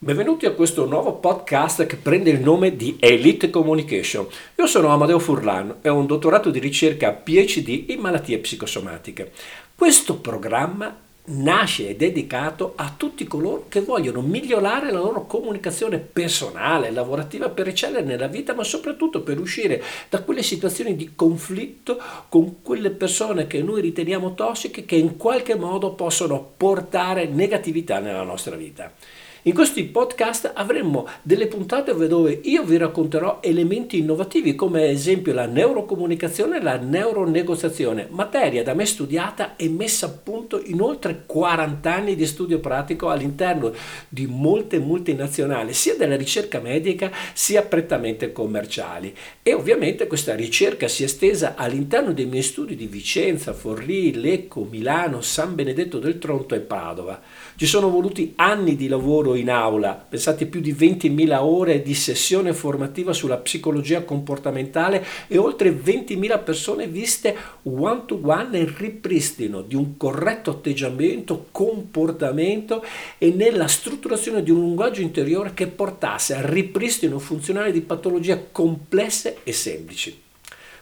Benvenuti a questo nuovo podcast che prende il nome di Elite Communication. Io sono Amadeo Furlan e ho un dottorato di ricerca PhD in malattie psicosomatiche. Questo programma nasce e è dedicato a tutti coloro che vogliono migliorare la loro comunicazione personale, lavorativa per eccellere nella vita, ma soprattutto per uscire da quelle situazioni di conflitto con quelle persone che noi riteniamo tossiche che in qualche modo possono portare negatività nella nostra vita. In questi podcast avremo delle puntate dove io vi racconterò elementi innovativi come ad esempio la neurocomunicazione e la neuronegoziazione, materia da me studiata e messa a punto in oltre 40 anni di studio pratico all'interno di molte multinazionali, sia della ricerca medica sia prettamente commerciali. E ovviamente questa ricerca si è estesa all'interno dei miei studi di Vicenza, Forlì, Lecco, Milano, San Benedetto del Tronto e Padova. Ci sono voluti anni di lavoro in aula, pensate più di 20.000 ore di sessione formativa sulla psicologia comportamentale e oltre 20.000 persone viste one to one nel ripristino di un corretto atteggiamento, comportamento e nella strutturazione di un linguaggio interiore che portasse al ripristino funzionale di patologie complesse e semplici.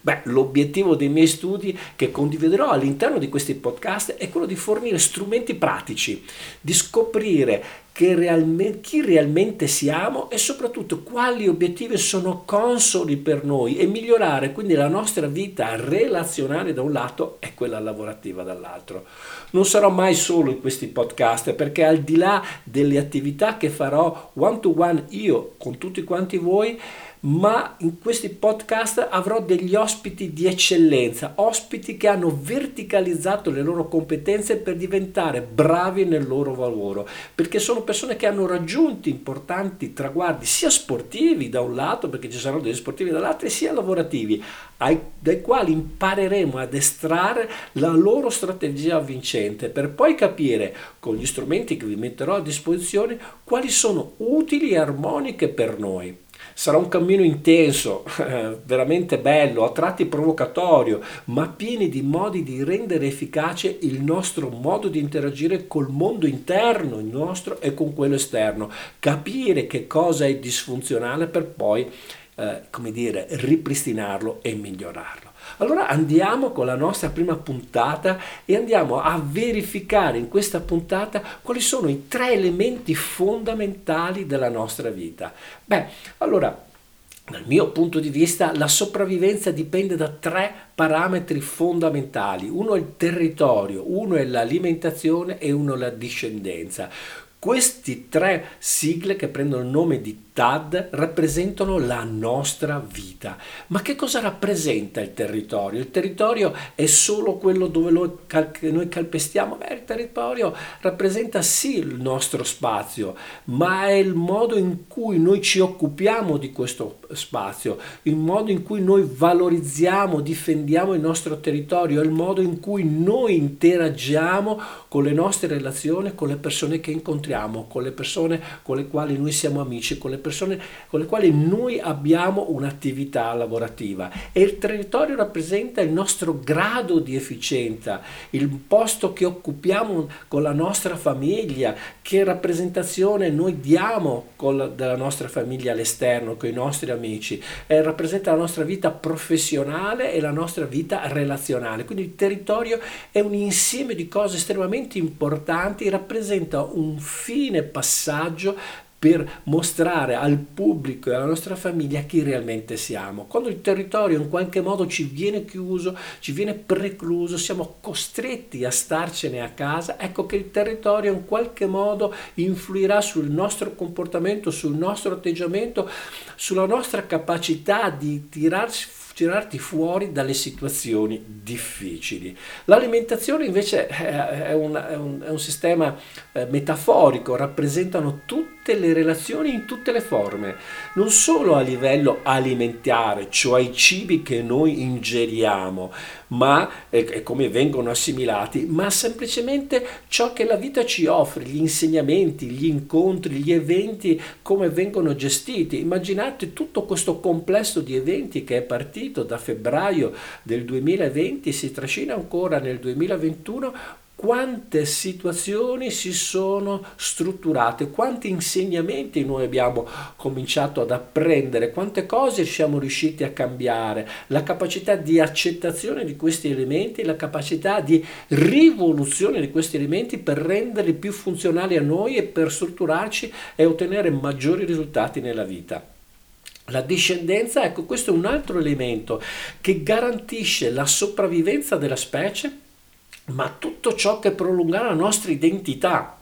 Beh, l'obiettivo dei miei studi che condividerò all'interno di questi podcast è quello di fornire strumenti pratici, di scoprire realme, chi realmente siamo e soprattutto quali obiettivi sono consoli per noi e migliorare quindi la nostra vita relazionale da un lato e quella lavorativa dall'altro. Non sarò mai solo in questi podcast perché al di là delle attività che farò one to one io con tutti quanti voi, ma in questi podcast avrò degli ospiti di eccellenza, ospiti che hanno verticalizzato le loro competenze per diventare bravi nel loro lavoro, perché sono persone che hanno raggiunto importanti traguardi sia sportivi da un lato, perché ci saranno degli sportivi dall'altro, sia lavorativi, ai, dai quali impareremo ad estrarre la loro strategia vincente per poi capire con gli strumenti che vi metterò a disposizione quali sono utili e armoniche per noi. Sarà un cammino intenso, veramente bello, a tratti provocatorio, ma pieni di modi di rendere efficace il nostro modo di interagire col mondo interno, il nostro e con quello esterno. Capire che cosa è disfunzionale per poi, eh, come dire, ripristinarlo e migliorarlo. Allora andiamo con la nostra prima puntata e andiamo a verificare in questa puntata quali sono i tre elementi fondamentali della nostra vita. Beh, allora dal mio punto di vista la sopravvivenza dipende da tre parametri fondamentali. Uno è il territorio, uno è l'alimentazione e uno è la discendenza. Questi tre sigle che prendono il nome di TAD rappresentano la nostra vita. Ma che cosa rappresenta il territorio? Il territorio è solo quello dove noi calpestiamo? Beh, il territorio rappresenta sì il nostro spazio, ma è il modo in cui noi ci occupiamo di questo spazio, il modo in cui noi valorizziamo, difendiamo il nostro territorio, il modo in cui noi interagiamo con le nostre relazioni, con le persone che incontriamo, con le persone con le quali noi siamo amici, con le persone con le quali noi abbiamo un'attività lavorativa e il territorio rappresenta il nostro grado di efficienza, il posto che occupiamo con la nostra famiglia, che rappresentazione noi diamo la, della nostra famiglia all'esterno, con i nostri amici, eh, rappresenta la nostra vita professionale e la nostra vita relazionale. Quindi il territorio è un insieme di cose estremamente importanti, rappresenta un fine passaggio per mostrare al pubblico e alla nostra famiglia chi realmente siamo. Quando il territorio in qualche modo ci viene chiuso, ci viene precluso, siamo costretti a starcene a casa, ecco che il territorio in qualche modo influirà sul nostro comportamento, sul nostro atteggiamento, sulla nostra capacità di tirarsi tirarti fuori dalle situazioni difficili. L'alimentazione invece è un, è un, è un sistema eh, metaforico, rappresentano tutte le relazioni in tutte le forme, non solo a livello alimentare, cioè i cibi che noi ingeriamo, ma e come vengono assimilati, ma semplicemente ciò che la vita ci offre, gli insegnamenti, gli incontri, gli eventi, come vengono gestiti. Immaginate tutto questo complesso di eventi che è partito da febbraio del 2020 e si trascina ancora nel 2021 quante situazioni si sono strutturate, quanti insegnamenti noi abbiamo cominciato ad apprendere, quante cose siamo riusciti a cambiare, la capacità di accettazione di questi elementi, la capacità di rivoluzione di questi elementi per renderli più funzionali a noi e per strutturarci e ottenere maggiori risultati nella vita. La discendenza, ecco, questo è un altro elemento che garantisce la sopravvivenza della specie ma tutto ciò che prolunga la nostra identità.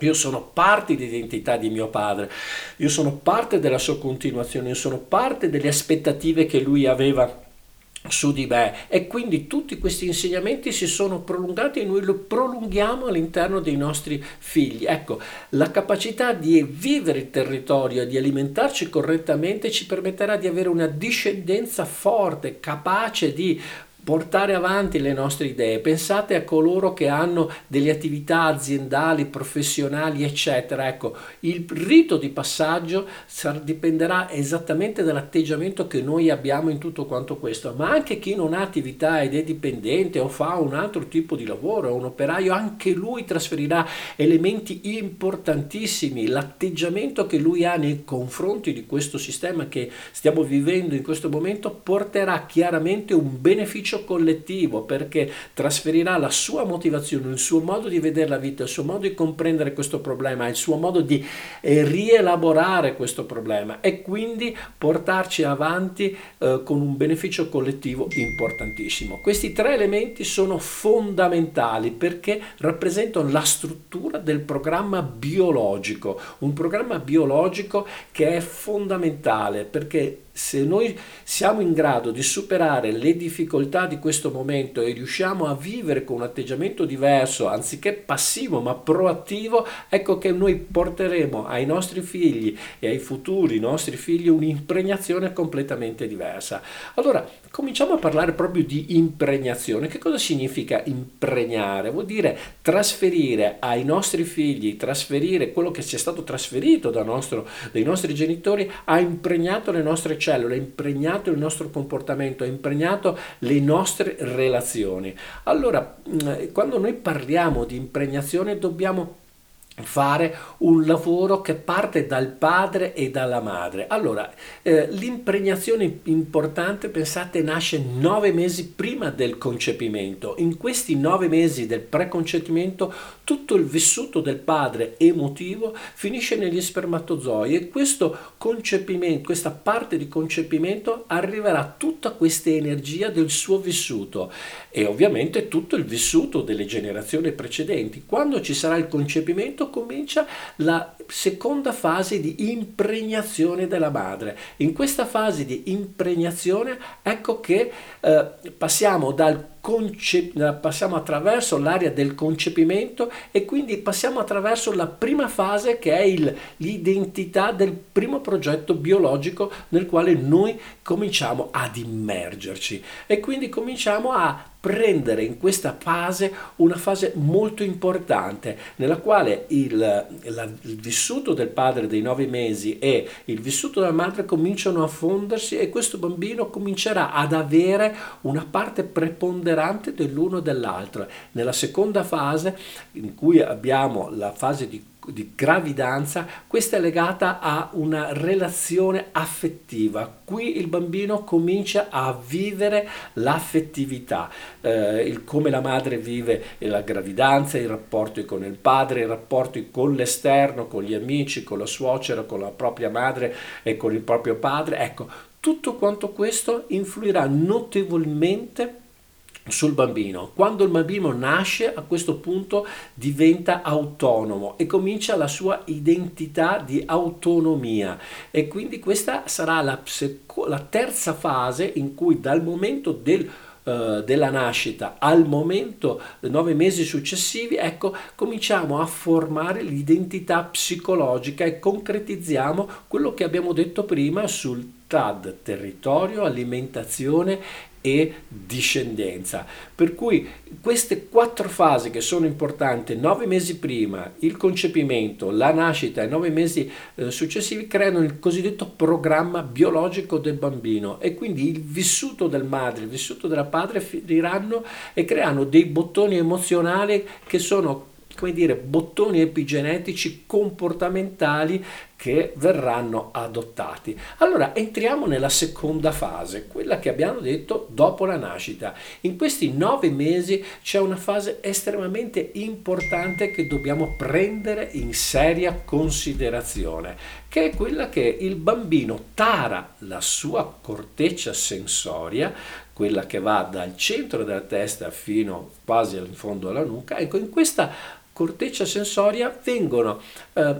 Io sono parte dell'identità di mio padre, io sono parte della sua continuazione, io sono parte delle aspettative che lui aveva su di me e quindi tutti questi insegnamenti si sono prolungati e noi lo prolunghiamo all'interno dei nostri figli. Ecco, la capacità di vivere il territorio di alimentarci correttamente ci permetterà di avere una discendenza forte, capace di portare avanti le nostre idee. Pensate a coloro che hanno delle attività aziendali, professionali, eccetera. Ecco, il rito di passaggio dipenderà esattamente dall'atteggiamento che noi abbiamo in tutto quanto questo, ma anche chi non ha attività ed è dipendente o fa un altro tipo di lavoro, è un operaio, anche lui trasferirà elementi importantissimi. L'atteggiamento che lui ha nei confronti di questo sistema che stiamo vivendo in questo momento porterà chiaramente un beneficio beneficio collettivo perché trasferirà la sua motivazione, il suo modo di vedere la vita, il suo modo di comprendere questo problema, il suo modo di eh, rielaborare questo problema e quindi portarci avanti eh, con un beneficio collettivo importantissimo. Questi tre elementi sono fondamentali perché rappresentano la struttura del programma biologico, un programma biologico che è fondamentale perché se noi siamo in grado di superare le difficoltà di questo momento e riusciamo a vivere con un atteggiamento diverso, anziché passivo ma proattivo, ecco che noi porteremo ai nostri figli e ai futuri nostri figli un'impregnazione completamente diversa. Allora, cominciamo a parlare proprio di impregnazione. Che cosa significa impregnare? Vuol dire trasferire ai nostri figli, trasferire quello che ci è stato trasferito nostro, dai nostri genitori, ha impregnato le nostre cellule, ha impregnato il nostro comportamento, ha impregnato le nostre relazioni. Allora, mm, quando noi parliamo di impregnazione dobbiamo fare un lavoro che parte dal padre e dalla madre. Allora, eh, l'impregnazione importante, pensate, nasce nove mesi prima del concepimento. In questi nove mesi del preconcepimento tutto il vissuto del padre emotivo finisce negli spermatozoi e questo concepimento, questa parte di concepimento arriverà tutta questa energia del suo vissuto e ovviamente tutto il vissuto delle generazioni precedenti. Quando ci sarà il concepimento comincia la seconda fase di impregnazione della madre. In questa fase di impregnazione ecco che eh, passiamo dal Conce- passiamo attraverso l'area del concepimento e quindi passiamo attraverso la prima fase che è il, l'identità del primo progetto biologico nel quale noi cominciamo ad immergerci e quindi cominciamo a prendere in questa fase una fase molto importante nella quale il, la, il, vissuto del padre dei nove mesi e il vissuto della madre cominciano a fondersi e questo bambino comincerà ad avere una parte preponderante dell'uno e dell'altro. Nella seconda fase in cui abbiamo la fase di di gravidanza, questa è legata a una relazione affettiva. Qui il bambino comincia a vivere l'affettività, eh, il, come la madre vive la gravidanza, i rapporti con il padre, i rapporti con l'esterno, con gli amici, con la suocera, con la propria madre e con il proprio padre. Ecco, tutto quanto questo influirà notevolmente sul bambino. Quando il bambino nasce, a questo punto diventa autonomo e comincia la sua identità di autonomia e quindi questa sarà la, la terza fase in cui dal momento del eh, della nascita al momento, nove mesi successivi, ecco, cominciamo a formare l'identità psicologica e concretizziamo quello che abbiamo detto prima sul tad, territorio, alimentazione e discendenza. Per cui queste quattro fasi che sono importanti, nove mesi prima, il concepimento, la nascita e nove mesi eh, successivi, creano il cosiddetto programma biologico del bambino e quindi il vissuto del madre, il vissuto della padre finiranno e creano dei bottoni emozionali che sono come dire, bottoni epigenetici comportamentali che verranno adottati. Allora entriamo nella seconda fase, quella che abbiamo detto dopo la nascita. In questi nove mesi c'è una fase estremamente importante che dobbiamo prendere in seria considerazione, che è quella che il bambino tara la sua corteccia sensoria quella che va dal centro della testa fino quasi in fondo alla nuca, ecco in questa corteccia sensoria vengono eh,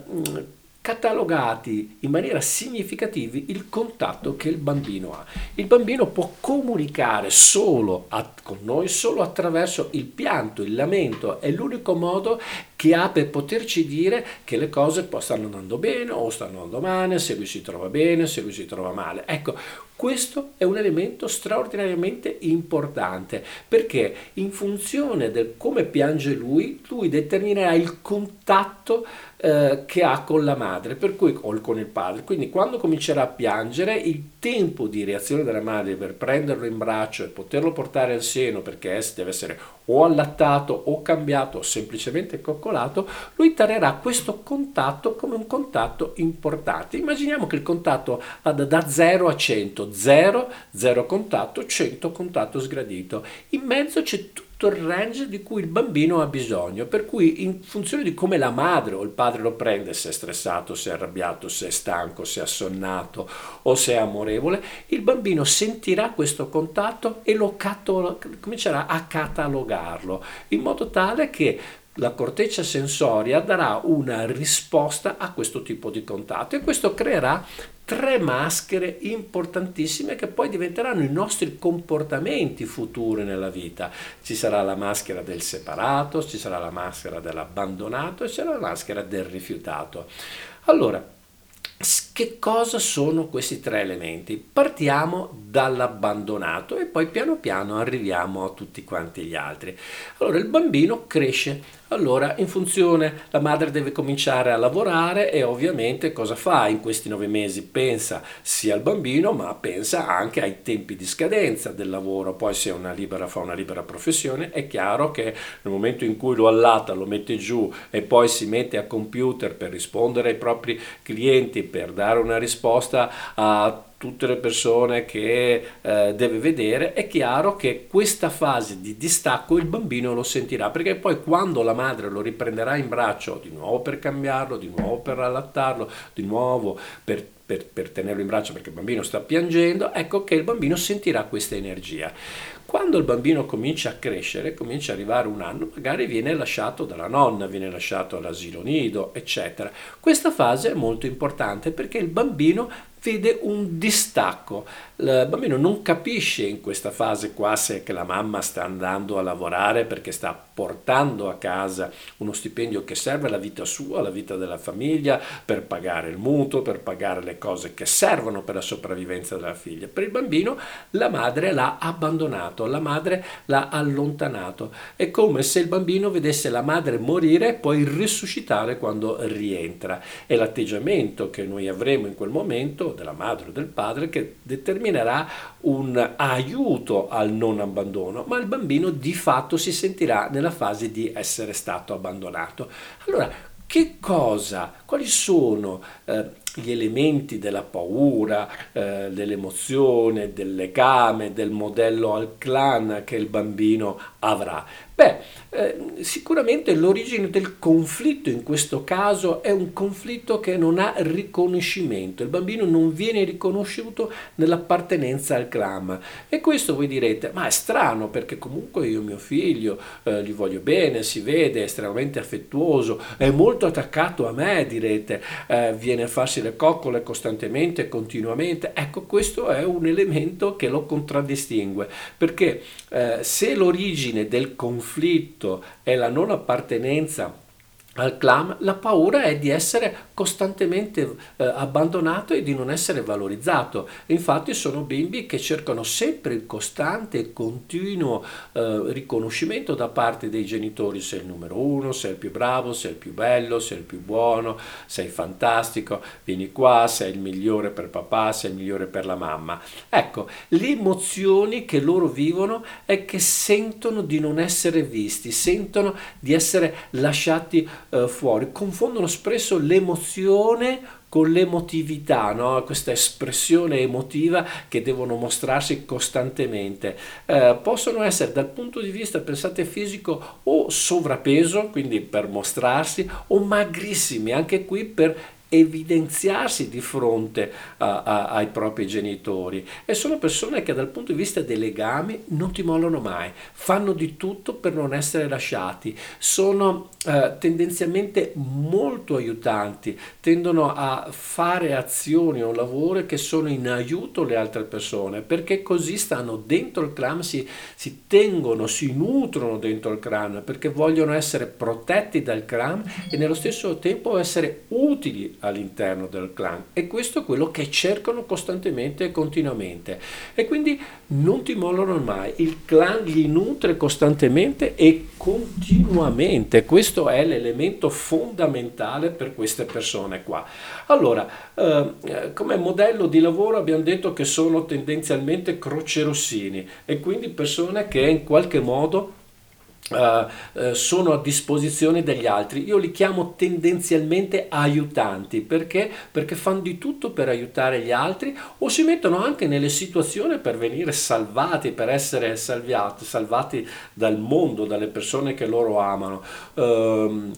catalogati in maniera significativa il contatto che il bambino ha. Il bambino può comunicare solo a, con noi solo attraverso il pianto, il lamento, è l'unico modo che ha per poterci dire che le cose stanno andando bene o stanno andando male, se lui si trova bene, se lui si trova male. Ecco, questo è un elemento straordinariamente importante perché in funzione del come piange lui, lui determinerà il contatto eh, che ha con la madre, per cui, o con il padre. Quindi quando comincerà a piangere, il tempo di reazione della madre per prenderlo in braccio e poterlo portare al seno perché deve essere o allattato o cambiato o semplicemente coccolato, lui tarerà questo contatto come un contatto importante. Immaginiamo che il contatto vada da 0 a 100, 0, 0 contatto, 100 contatto sgradito. In mezzo c'è tutto tutto il range di cui il bambino ha bisogno, per cui in funzione di come la madre o il padre lo prende, se è stressato, se è arrabbiato, se è stanco, se è assonnato o se è amorevole, il bambino sentirà questo contatto e lo catalo- comincerà a catalogarlo in modo tale che la corteccia sensoria darà una risposta a questo tipo di contatto. E questo creerà tre maschere importantissime che poi diventeranno i nostri comportamenti futuri nella vita. Ci sarà la maschera del separato, ci sarà la maschera dell'abbandonato e ci sarà la maschera del rifiutato. Allora, che cosa sono questi tre elementi? Partiamo dall'abbandonato e poi piano piano arriviamo a tutti quanti gli altri. Allora il bambino cresce allora, in funzione, la madre deve cominciare a lavorare e ovviamente cosa fa in questi nove mesi? Pensa sia al bambino, ma pensa anche ai tempi di scadenza del lavoro. Poi se una libera, fa una libera professione, è chiaro che nel momento in cui lo allatta, lo mette giù e poi si mette a computer per rispondere ai propri clienti, per dare una risposta a tutte le persone che eh, deve vedere, è chiaro che questa fase di distacco il bambino lo sentirà, perché poi quando la madre lo riprenderà in braccio di nuovo per cambiarlo, di nuovo per allattarlo, di nuovo per, per, per tenerlo in braccio perché il bambino sta piangendo, ecco che il bambino sentirà questa energia. Quando il bambino comincia a crescere, comincia ad arrivare un anno, magari viene lasciato dalla nonna, viene lasciato all'asilo nido, eccetera. Questa fase è molto importante perché il bambino vede un distacco. Il bambino non capisce in questa fase qua se la mamma sta andando a lavorare perché sta portando a casa uno stipendio che serve alla vita sua, alla vita della famiglia, per pagare il mutuo, per pagare le cose che servono per la sopravvivenza della figlia. Per il bambino la madre l'ha abbandonato, la madre l'ha allontanato. È come se il bambino vedesse la madre morire e poi risuscitare quando rientra. È l'atteggiamento che noi avremo in quel momento della madre o del padre che determinerà un aiuto al non abbandono, ma il bambino di fatto si sentirà nella fase di essere stato abbandonato. Allora, che cosa, quali sono eh, gli elementi della paura, eh, dell'emozione, del legame, del modello al clan che il bambino avrà? Beh, eh, sicuramente l'origine del conflitto in questo caso è un conflitto che non ha riconoscimento, il bambino non viene riconosciuto nell'appartenenza al clan. E questo voi direte, ma è strano perché comunque io mio figlio eh, gli voglio bene, si vede, è estremamente affettuoso, è molto attaccato a me, direte, eh, viene a farsi le coccole costantemente, continuamente, ecco questo è un elemento che lo contraddistingue perché eh, se l'origine del conflitto è la non appartenenza al clan, la paura è di essere costantemente eh, abbandonato e di non essere valorizzato. Infatti sono bimbi che cercano sempre il costante e continuo eh, riconoscimento da parte dei genitori, sei il numero uno, sei il più bravo, sei il più bello, sei il più buono, sei fantastico, vieni qua, sei il migliore per papà, sei il migliore per la mamma. Ecco, le emozioni che loro vivono è che sentono di non essere visti, sentono di essere lasciati eh, fuori, confondono spesso l'emozione con l'emotività, no? questa espressione emotiva che devono mostrarsi costantemente. Eh, possono essere dal punto di vista, pensate, fisico o sovrappeso, quindi per mostrarsi, o magrissimi, anche qui per evidenziarsi di fronte a, a, ai propri genitori. E sono persone che dal punto di vista dei legami non ti mollano mai, fanno di tutto per non essere lasciati, sono eh, tendenzialmente molto aiutanti, tendono a fare azioni o lavori che sono in aiuto alle altre persone perché così stanno dentro il clan, si, si tengono, si nutrono dentro il clan perché vogliono essere protetti dal clan e nello stesso tempo essere utili all'interno del clan. E questo è quello che cercano costantemente e continuamente. E quindi non ti mollano mai, il clan li nutre costantemente e continuamente, questo è l'elemento fondamentale per queste persone qua. Allora, eh, come modello di lavoro abbiamo detto che sono tendenzialmente crocerossini e quindi persone che in qualche modo Uh, uh, sono a disposizione degli altri. Io li chiamo tendenzialmente aiutanti perché? Perché fanno di tutto per aiutare gli altri o si mettono anche nelle situazioni per venire salvati, per essere salviati, salvati dal mondo, dalle persone che loro amano. Uh,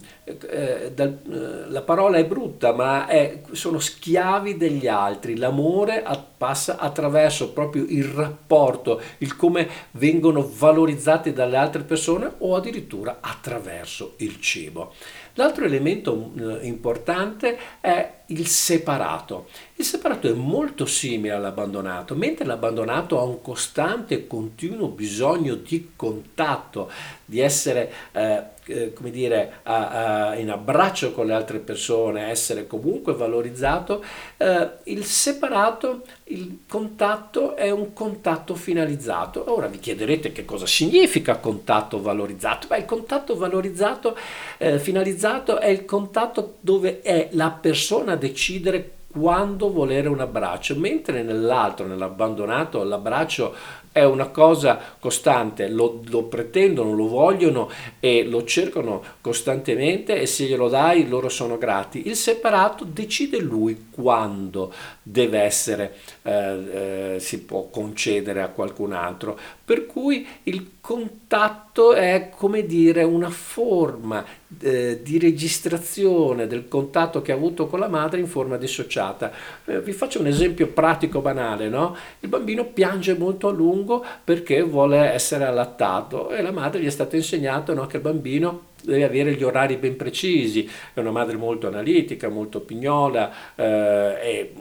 eh, dal, eh, la parola è brutta, ma è, sono schiavi degli altri. L'amore a, passa attraverso proprio il rapporto, il come vengono valorizzati dalle altre persone o addirittura attraverso il cibo. L'altro elemento eh, importante è il separato. Il separato è molto simile all'abbandonato, mentre l'abbandonato ha un costante e continuo bisogno di contatto, di essere eh, eh, come dire, a, a, in abbraccio con le altre persone, essere comunque valorizzato, eh, il separato, il contatto è un contatto finalizzato. Ora vi chiederete che cosa significa contatto valorizzato. Beh, il contatto valorizzato, eh, finalizzato è il contatto dove è la persona decidere quando volere un abbraccio, mentre nell'altro, nell'abbandonato, l'abbraccio è una cosa costante, lo, lo, pretendono, lo vogliono e lo cercano costantemente e se glielo dai loro sono grati. Il separato decide lui quando deve essere, eh, eh, si può concedere a qualcun altro, per cui il contatto è come dire una forma eh, di registrazione del contatto che ha avuto con la madre in forma dissociata. Eh, vi faccio un esempio pratico banale, no? Il bambino piange molto a lungo perché vuole essere allattato e la madre gli è stato insegnato no, che il bambino deve avere gli orari ben precisi, è una madre molto analitica, molto pignola eh,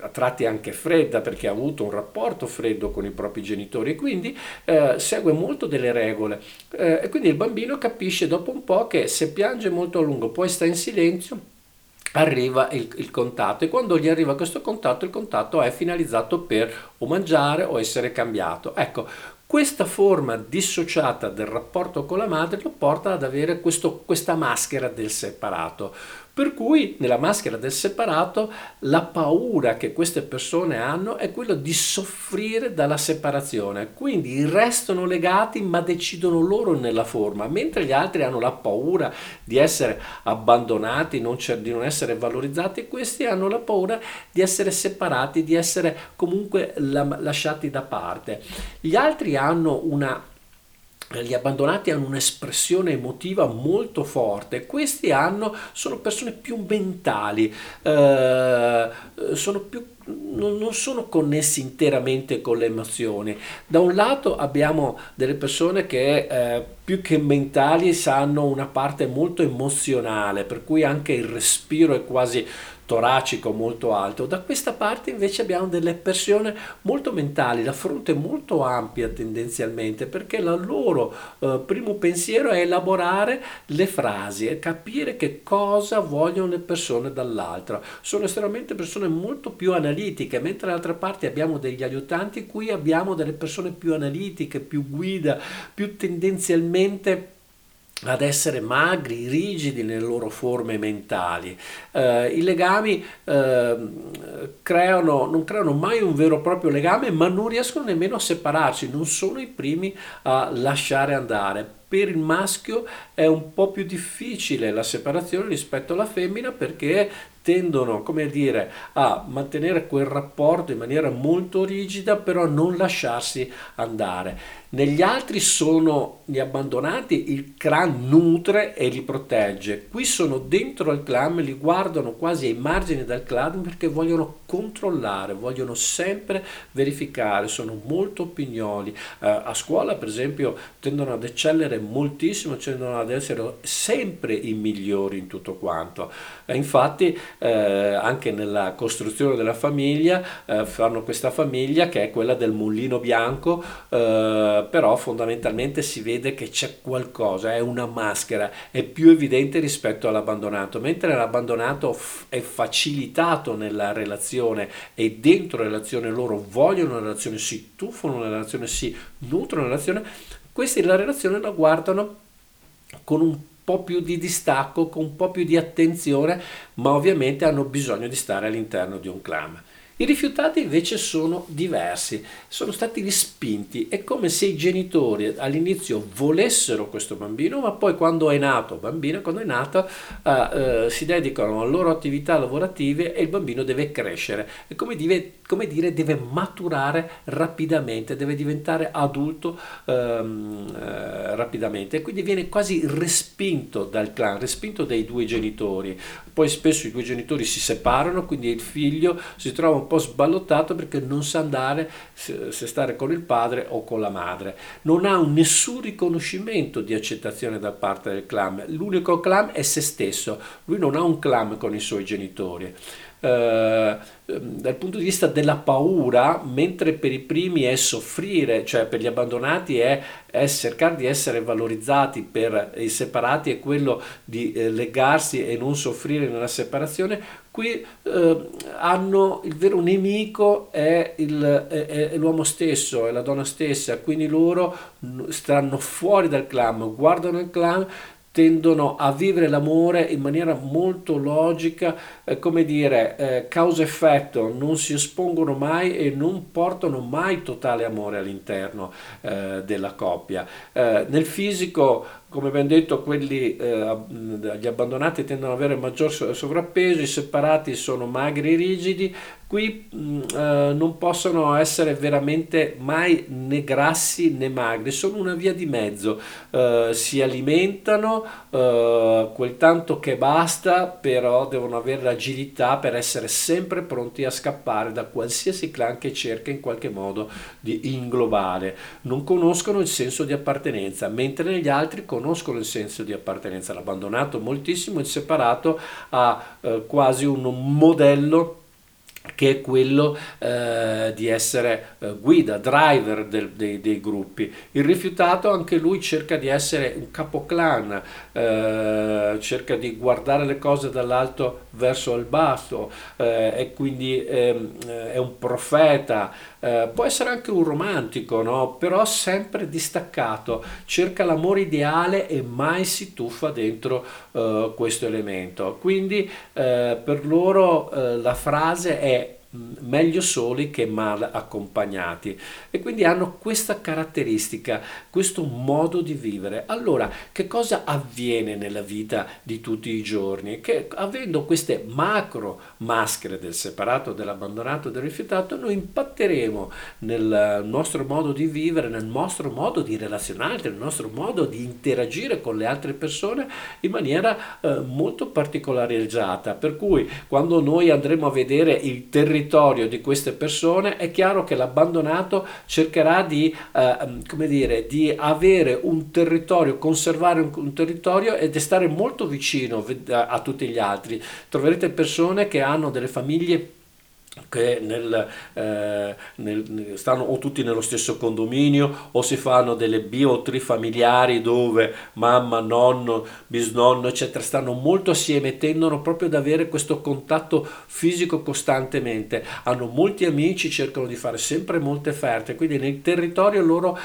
a tratti anche fredda perché ha avuto un rapporto freddo con i propri genitori e quindi eh, segue molto delle regole. Eh, e quindi il bambino capisce dopo un po' che se piange molto a lungo poi sta in silenzio arriva il, il, contatto. E quando gli arriva questo contatto il contatto è finalizzato per o mangiare o essere cambiato. Ecco questa forma dissociata del rapporto con la madre lo porta ad avere questo, questa maschera del separato. Per cui nella maschera del separato la paura che queste persone hanno è quella di soffrire dalla separazione, quindi restano legati ma decidono loro nella forma, mentre gli altri hanno la paura di essere abbandonati, non di non essere valorizzati, questi hanno la paura di essere separati, di essere comunque lasciati da parte. Gli altri hanno una gli abbandonati hanno un'espressione emotiva molto forte, questi hanno, sono persone più mentali, eh, sono più non, sono connessi interamente con le emozioni. Da un lato abbiamo delle persone che eh, più che mentali hanno una parte molto emozionale, per cui anche il respiro è quasi toracico molto alto. Da questa parte invece abbiamo delle persone molto mentali, la fronte molto ampia tendenzialmente, perché il loro eh, primo pensiero è elaborare le frasi e capire che cosa vogliono le persone dall'altra. Sono estremamente persone molto più analitiche, mentre dall'altra parte abbiamo degli aiutanti, qui abbiamo delle persone più analitiche, più guida, più tendenzialmente ad essere magri, rigidi nelle loro forme mentali. Eh, I legami eh, creano, non creano mai un vero e proprio legame, ma non riescono nemmeno a separarsi, non sono i primi a lasciare andare. Per il maschio è un po' più difficile la separazione rispetto alla femmina perché tendono, come dire, a mantenere quel rapporto in maniera molto rigida, però a non lasciarsi andare. Negli altri sono gli abbandonati, il clan nutre e li protegge. Qui sono dentro il clan, li guardano quasi ai margini del clan perché vogliono controllare, vogliono sempre verificare, sono molto pignoli. Eh, a scuola, per esempio, tendono ad eccellere moltissimo, tendono ad essere sempre i migliori in tutto quanto. Eh, infatti, eh, anche nella costruzione della famiglia, eh, fanno questa famiglia che è quella del mullino bianco, eh, però fondamentalmente si vede che c'è qualcosa, è una maschera, è più evidente rispetto all'abbandonato, mentre l'abbandonato f- è facilitato nella relazione e dentro la relazione loro vogliono una relazione, si tuffano nella relazione, si nutrono nella relazione, questi la relazione la guardano con un po' più di distacco, con un po' più di attenzione, ma ovviamente hanno bisogno di stare all'interno di un clan. I rifiutati invece sono diversi, sono stati respinti, è come se i genitori all'inizio volessero questo bambino, ma poi quando è nato, bambino, quando è nato, eh, eh, si dedicano alle loro attività lavorative e il bambino deve crescere, è come dire, come dire deve maturare rapidamente, deve diventare adulto ehm, eh, rapidamente quindi viene quasi respinto dal clan, respinto dai due genitori. Poi spesso i due genitori si separano, quindi il figlio si trova un po' sballottato perché non sa andare se, stare con il padre o con la madre. Non ha un, nessun riconoscimento di accettazione da parte del clan. L'unico clan è se stesso. Lui non ha un clan con i suoi genitori. Uh, dal punto di vista della paura, mentre per i primi è soffrire, cioè per gli abbandonati è, è cercare di essere valorizzati, per i separati è quello di eh, legarsi e non soffrire nella separazione, qui eh, hanno il vero nemico è, il, è, è, l'uomo stesso, è la donna stessa, quindi loro stanno fuori dal clan, guardano il clan tendono a vivere l'amore in maniera molto logica, eh, come dire, eh, causa-effetto, non si espongono mai e non portano mai totale amore all'interno eh, della coppia. Eh, nel fisico come abbiamo detto, quelli, eh, gli abbandonati tendono ad avere maggior sovrappeso, i separati sono magri e rigidi, qui mh, mm, eh, non possono essere veramente mai né grassi né magri, sono una via di mezzo, eh, si alimentano eh, quel tanto che basta, però devono avere l'agilità per essere sempre pronti a scappare da qualsiasi clan che cerca in qualche modo di inglobare. Non conoscono il senso di appartenenza, mentre negli altri conoscono il senso di appartenenza, l'abbandonato moltissimo, il separato ha eh, quasi un modello che è quello eh, di essere eh, guida, driver del, dei, dei, gruppi. Il rifiutato anche lui cerca di essere un capoclan, eh, cerca di guardare le cose dall'alto verso il basso eh, e quindi ehm, è un profeta, eh, può essere anche un romantico, no? però sempre distaccato, cerca l'amore ideale e mai si tuffa dentro eh, questo elemento. Quindi per loro la frase è meglio soli che mal accompagnati e quindi hanno questa caratteristica, questo modo di vivere. Allora, che cosa avviene nella vita di tutti i giorni? Che avendo queste macro maschere del separato, dell'abbandonato, del rifiutato, noi impatteremo nel nostro modo di vivere, nel nostro modo di relazionarci, nel nostro modo di interagire con le altre persone in maniera eh, molto particolareggiata. Per cui quando noi andremo a vedere il territorio territorio di queste persone, è chiaro che l'abbandonato cercherà di, eh, come dire, di avere un territorio, conservare un, un territorio ed stare molto vicino a, a tutti gli altri. Troverete persone che hanno delle famiglie che nel, eh, nel, stanno o tutti nello stesso condominio o si fanno delle bio o trifamiliari dove mamma, nonno, bisnonno eccetera stanno molto assieme e tendono proprio ad avere questo contatto fisico costantemente. Hanno molti amici, cercano di fare sempre molte ferte quindi nel territorio loro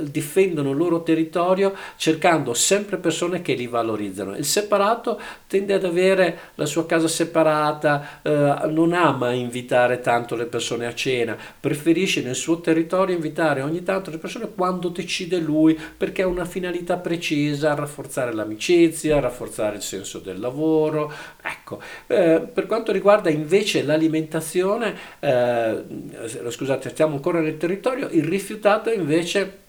difendono il loro territorio cercando sempre persone che li valorizzano. Il separato tende ad avere la sua casa separata eh, non ama invitare tanto le persone a cena, preferisce nel suo territorio invitare ogni tanto le persone quando decide lui perché ha una finalità precisa, rafforzare l'amicizia, rafforzare il senso del lavoro. Ecco, eh, per quanto riguarda invece l'alimentazione, eh, scusate, stiamo ancora nel territorio, il rifiutato invece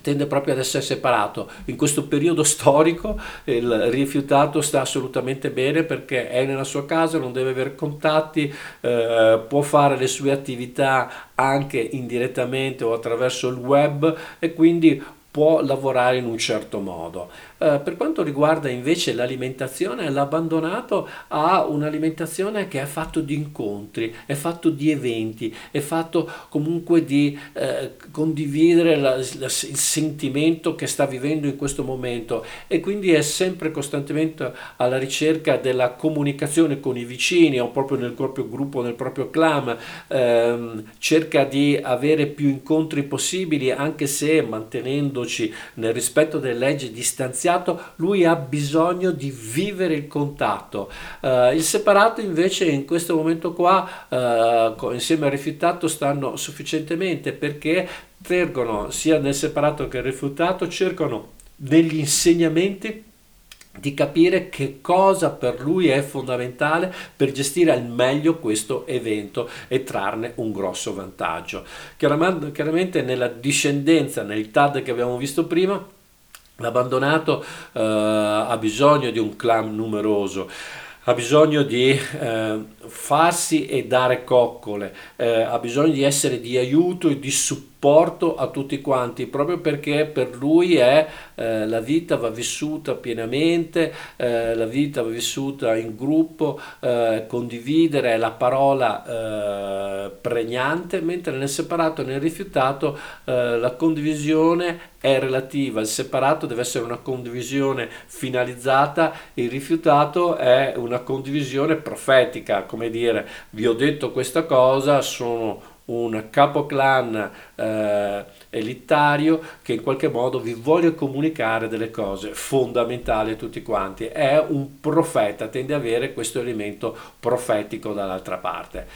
tende proprio ad essere separato. In questo periodo storico il rifiutato sta assolutamente bene perché è nella sua casa, non deve avere contatti, eh, può fare le sue attività anche indirettamente o attraverso il web e quindi può lavorare in un certo modo. Eh, per quanto riguarda invece l'alimentazione, l'abbandonato ha un'alimentazione che è fatto di incontri, è fatto di eventi, è fatto comunque di eh, condividere la, la, il sentimento che sta vivendo in questo momento. E quindi è sempre costantemente alla ricerca della comunicazione con i vicini o proprio nel proprio gruppo, nel proprio clan, ehm, cerca di avere più incontri possibili anche se mantenendo mettendoci nel rispetto delle leggi distanziato, lui ha bisogno di vivere il contatto. Uh, il separato invece in questo momento qua, uh, insieme al rifiutato, stanno sufficientemente perché tergono sia nel separato che nel rifiutato, cercano degli insegnamenti di capire che cosa per lui è fondamentale per gestire al meglio questo evento e trarne un grosso vantaggio. Chiaramente nella discendenza, nel TAD che abbiamo visto prima, l'abbandonato eh, ha bisogno di un clan numeroso ha bisogno di eh, farsi e dare coccole, eh, ha bisogno di essere di aiuto e di supporto supporto a tutti quanti, proprio perché per lui è eh, la vita va vissuta pienamente, eh, la vita va vissuta in gruppo, eh, condividere è la parola eh, pregnante, mentre nel separato e nel rifiutato eh, la condivisione è relativa, il separato deve essere una condivisione finalizzata, il rifiutato è una condivisione profetica, come dire, vi ho detto questa cosa, sono un capoclan eh, elitario che in qualche modo vi vuole comunicare delle cose fondamentali a tutti quanti. È un profeta, tende ad avere questo elemento profetico dall'altra parte.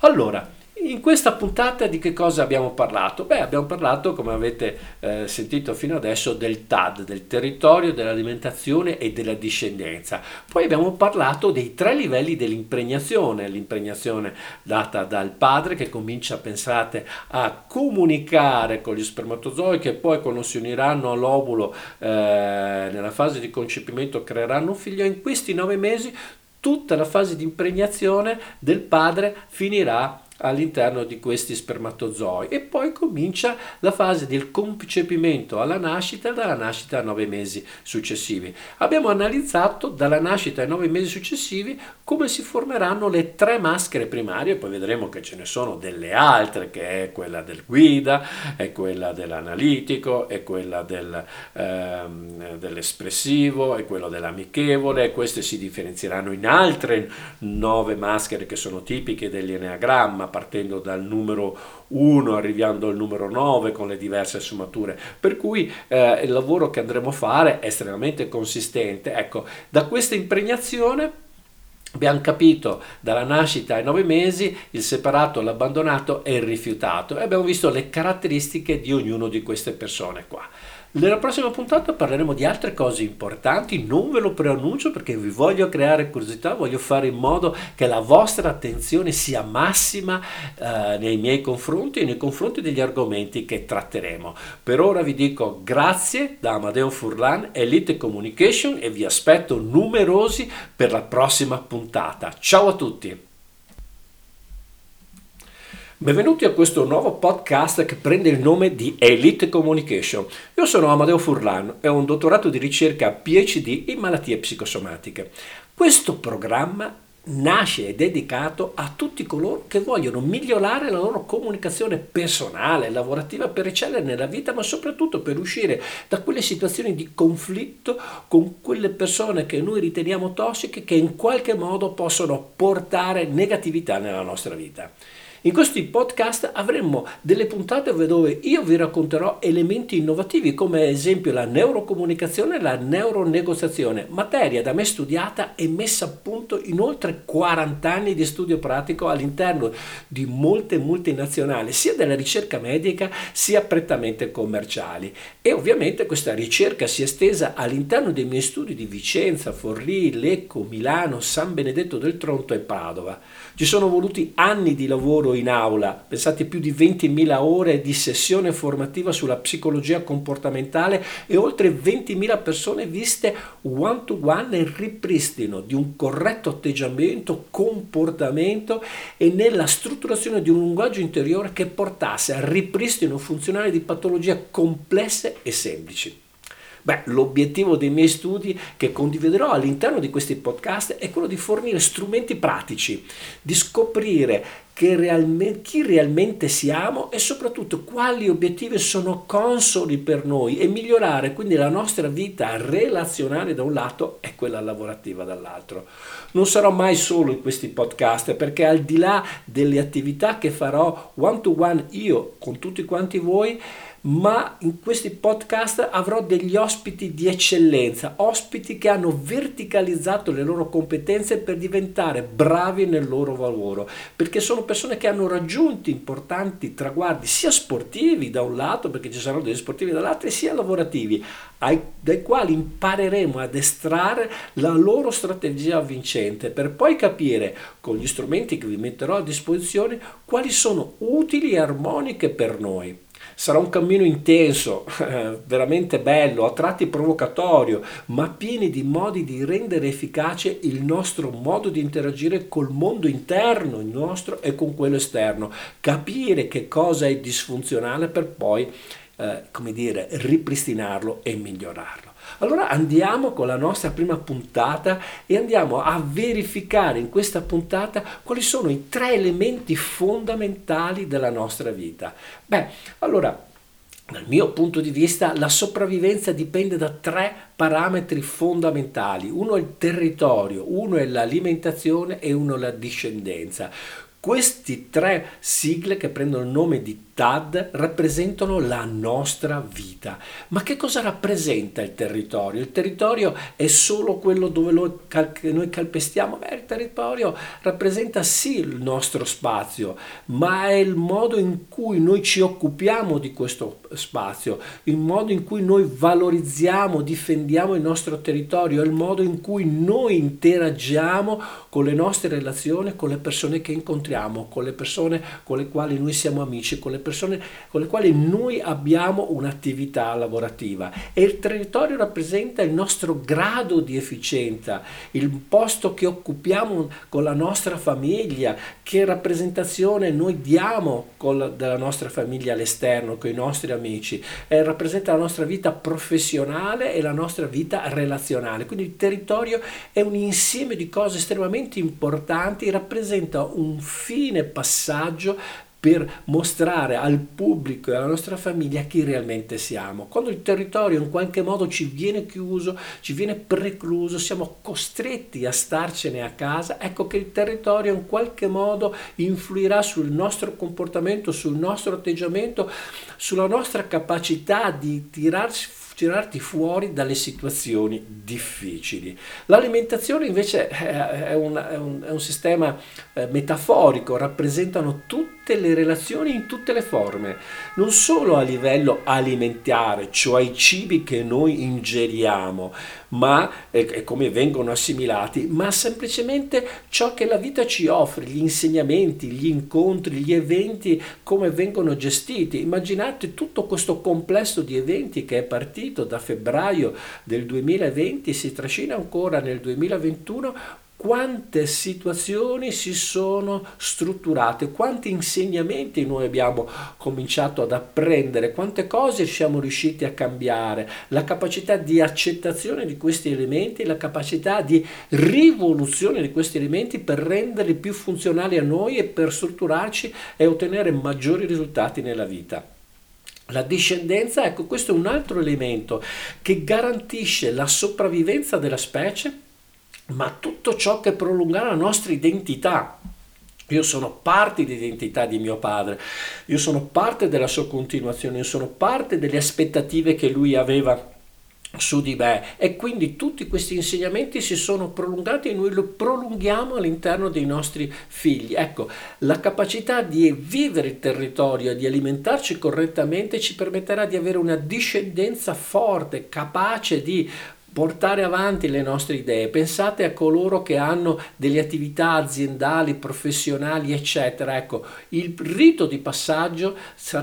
Allora, in questa puntata di che cosa abbiamo parlato? Beh, abbiamo parlato, come avete eh, sentito fino adesso, del TAD, del territorio, dell'alimentazione e della discendenza. Poi abbiamo parlato dei tre livelli dell'impregnazione, l'impregnazione data dal padre che comincia, pensate, a comunicare con gli spermatozoi che poi quando si uniranno all'ovulo eh, nella fase di concepimento creeranno un figlio. In questi nove mesi tutta la fase di impregnazione del padre finirà all'interno di questi spermatozoi. E poi comincia la fase del concepimento alla nascita dalla nascita a nove mesi successivi. Abbiamo analizzato dalla nascita ai nove mesi successivi come si formeranno le tre maschere primarie, poi vedremo che ce ne sono delle altre, che è quella del guida, è quella dell'analitico, è quella del, ehm, dell'espressivo, è quella dell'amichevole, queste si differenzieranno in altre nove maschere che sono tipiche dell'eneagramma partendo dal numero 1 arrivando al numero 9 con le diverse sfumature per cui eh, il lavoro che andremo a fare è estremamente consistente ecco da questa impregnazione Abbiamo capito dalla nascita ai nove mesi il separato, l'abbandonato e il rifiutato e abbiamo visto le caratteristiche di ognuno di queste persone qua. Nella prossima puntata parleremo di altre cose importanti, non ve lo preannuncio perché vi voglio creare curiosità, voglio fare in modo che la vostra attenzione sia massima eh, nei miei confronti e nei confronti degli argomenti che tratteremo. Per ora vi dico grazie da Amadeo Furlan, Elite Communication e vi aspetto numerosi per la prossima puntata. Ciao a tutti! Benvenuti a questo nuovo podcast che prende il nome di Elite Communication. Io sono Amadeo Furlan e ho un dottorato di ricerca PhD in malattie psicosomatiche. Questo programma nasce e è dedicato a tutti coloro che vogliono migliorare la loro comunicazione personale, lavorativa per eccellere nella vita, ma soprattutto per uscire da quelle situazioni di conflitto con quelle persone che noi riteniamo tossiche che in qualche modo possono portare negatività nella nostra vita. In questi podcast avremo delle puntate dove io vi racconterò elementi innovativi come ad esempio la neurocomunicazione e la neuronegoziazione, materia da me studiata e messa a punto in oltre 40 anni di studio pratico all'interno di molte multinazionali, sia della ricerca medica sia prettamente commerciali. E ovviamente questa ricerca si è estesa all'interno dei miei studi di Vicenza, Forlì, Lecco, Milano, San Benedetto del Tronto e Padova. Ci sono voluti anni di lavoro in aula, pensate più di 20.000 ore di sessione formativa sulla psicologia comportamentale e oltre 20.000 persone viste one to one nel ripristino di un corretto atteggiamento, comportamento e nella strutturazione di un linguaggio interiore che portasse al ripristino funzionale di patologie complesse e semplici. Beh, l'obiettivo dei miei studi che condividerò all'interno di questi podcast è quello di fornire strumenti pratici, di scoprire realme, chi realmente siamo e soprattutto quali obiettivi sono consoli per noi e migliorare quindi la nostra vita relazionale da un lato e quella lavorativa dall'altro. Non sarò mai solo in questi podcast perché al di là delle attività che farò one to one io con tutti quanti voi, ma in questi podcast avrò degli ospiti di eccellenza, ospiti che hanno verticalizzato le loro competenze per diventare bravi nel loro lavoro, perché sono persone che hanno raggiunto importanti traguardi sia sportivi da un lato, perché ci saranno degli sportivi dall'altro, sia lavorativi, ai, dai quali impareremo ad estrarre la loro strategia vincente per poi capire con gli strumenti che vi metterò a disposizione quali sono utili e armoniche per noi. Sarà un cammino intenso, veramente bello, a tratti provocatorio, ma pieni di modi di rendere efficace il nostro modo di interagire col mondo interno, il nostro e con quello esterno. Capire che cosa è disfunzionale per poi, eh, come dire, ripristinarlo e migliorarlo. Allora andiamo con la nostra prima puntata e andiamo a verificare in questa puntata quali sono i tre elementi fondamentali della nostra vita. Beh, allora dal mio punto di vista la sopravvivenza dipende da tre parametri fondamentali. Uno è il territorio, uno è l'alimentazione e uno è la discendenza. Questi tre sigle che prendono il nome di TAD rappresentano la nostra vita. Ma che cosa rappresenta il territorio? Il territorio è solo quello dove noi calpestiamo? Beh, il territorio rappresenta sì il nostro spazio, ma è il modo in cui noi ci occupiamo di questo spazio, il modo in cui noi valorizziamo, difendiamo il nostro territorio, il modo in cui noi interagiamo con le nostre relazioni, con le persone che incontriamo, con le persone con le quali noi siamo amici, con le persone con le quali noi abbiamo un'attività lavorativa e il territorio rappresenta il nostro grado di efficienza, il posto che occupiamo con la nostra famiglia, che rappresentazione noi diamo la, della nostra famiglia all'esterno, con i nostri amici, eh, rappresenta la nostra vita professionale e la nostra vita relazionale. Quindi il territorio è un insieme di cose estremamente importanti, rappresenta un fine passaggio per mostrare al pubblico e alla nostra famiglia chi realmente siamo. Quando il territorio in qualche modo ci viene chiuso, ci viene precluso, siamo costretti a starcene a casa, ecco che il territorio in qualche modo influirà sul nostro comportamento, sul nostro atteggiamento, sulla nostra capacità di tirarsi fuori tirarti fuori dalle situazioni difficili. L'alimentazione invece è un, è un, è un sistema eh, metaforico, rappresentano tutte le relazioni in tutte le forme, non solo a livello alimentare, cioè i cibi che noi ingeriamo, ma e come vengono assimilati, ma semplicemente ciò che la vita ci offre, gli insegnamenti, gli incontri, gli eventi, come vengono gestiti. Immaginate tutto questo complesso di eventi che è partito da febbraio del 2020 si trascina ancora nel 2021 quante situazioni si sono strutturate, quanti insegnamenti noi abbiamo cominciato ad apprendere, quante cose siamo riusciti a cambiare, la capacità di accettazione di questi elementi, la capacità di rivoluzione di questi elementi per renderli più funzionali a noi e per strutturarci e ottenere maggiori risultati nella vita. La discendenza, ecco, questo è un altro elemento che garantisce la sopravvivenza della specie, ma tutto ciò che prolunga la nostra identità. Io sono parte dell'identità di mio padre, io sono parte della sua continuazione, io sono parte delle aspettative che lui aveva su di me e quindi tutti questi insegnamenti si sono prolungati e noi lo prolunghiamo all'interno dei nostri figli. Ecco, la capacità di vivere il territorio e di alimentarci correttamente ci permetterà di avere una discendenza forte, capace di portare avanti le nostre idee. Pensate a coloro che hanno delle attività aziendali, professionali, eccetera. Ecco, il rito di passaggio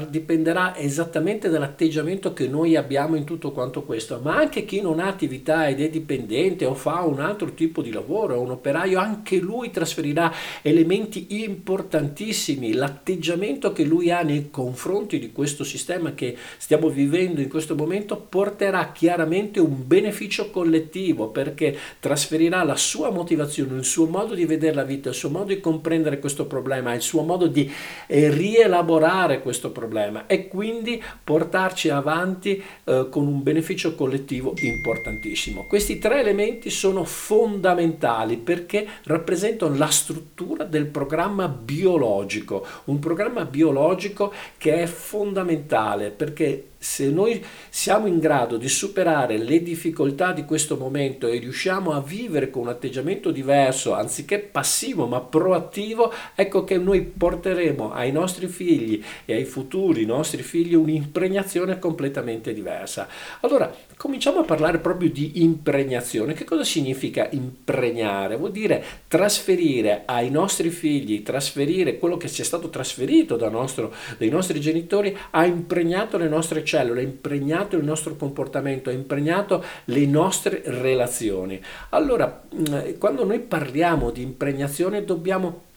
dipenderà esattamente dall'atteggiamento che noi abbiamo in tutto quanto questo, ma anche chi non ha attività ed è dipendente o fa un altro tipo di lavoro, è un operaio, anche lui trasferirà elementi importantissimi. L'atteggiamento che lui ha nei confronti di questo sistema che stiamo vivendo in questo momento porterà chiaramente un beneficio beneficio collettivo perché trasferirà la sua motivazione, il suo modo di vedere la vita, il suo modo di comprendere questo problema, il suo modo di eh, rielaborare questo problema e quindi portarci avanti eh, con un beneficio collettivo importantissimo. Questi tre elementi sono fondamentali perché rappresentano la struttura del programma biologico, un programma biologico che è fondamentale perché se noi siamo in grado di superare le difficoltà di questo momento e riusciamo a vivere con un atteggiamento diverso, anziché passivo ma proattivo, ecco che noi porteremo ai nostri figli e ai futuri nostri figli un'impregnazione completamente diversa. Allora, cominciamo a parlare proprio di impregnazione. Che cosa significa impregnare? Vuol dire trasferire ai nostri figli, trasferire quello che ci è stato trasferito nostro, dai nostri genitori, ha impregnato le nostre cellule, ha impregnato il nostro comportamento, ha impregnato le nostre relazioni. Allora, mm, quando noi parliamo di impregnazione dobbiamo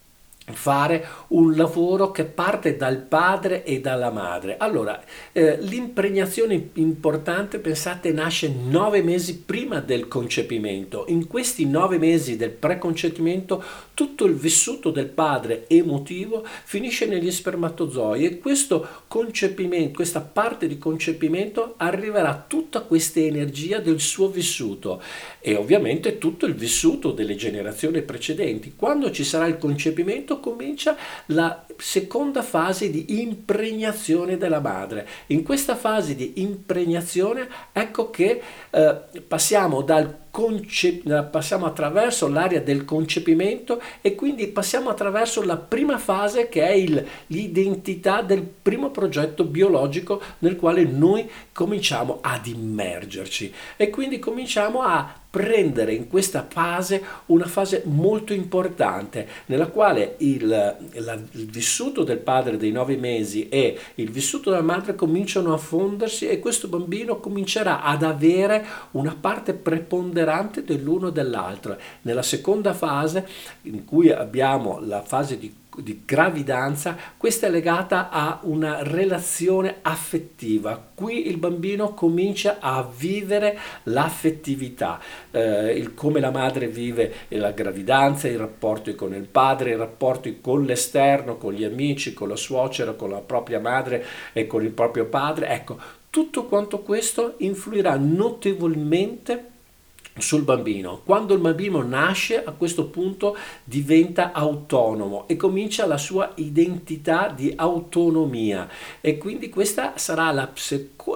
fare un lavoro che parte dal padre e dalla madre. Allora, eh, l'impregnazione importante, pensate, nasce nove mesi prima del concepimento. In questi nove mesi del preconcepimento tutto il vissuto del padre emotivo finisce negli spermatozoi e questo concepimento, questa parte di concepimento arriverà tutta questa energia del suo vissuto e ovviamente tutto il vissuto delle generazioni precedenti. Quando ci sarà il concepimento comincia la seconda fase di impregnazione della madre. In questa fase di impregnazione ecco che eh, passiamo dal Conce- passiamo attraverso l'area del concepimento e quindi passiamo attraverso la prima fase che è il, l'identità del primo progetto biologico nel quale noi cominciamo ad immergerci. E quindi cominciamo a prendere in questa fase una fase molto importante nella quale il, la, il, vissuto del padre dei nove mesi e il vissuto della madre cominciano a fondersi e questo bambino comincerà ad avere una parte preponderante dell'uno e dell'altro. Nella seconda fase in cui abbiamo la fase di di gravidanza, questa è legata a una relazione affettiva. Qui il bambino comincia a vivere l'affettività, eh, il, come la madre vive la gravidanza, i rapporti con il padre, i rapporti con l'esterno, con gli amici, con la suocera, con la propria madre e con il proprio padre. Ecco, tutto quanto questo influirà notevolmente sul bambino. Quando il bambino nasce, a questo punto diventa autonomo e comincia la sua identità di autonomia e quindi questa sarà la,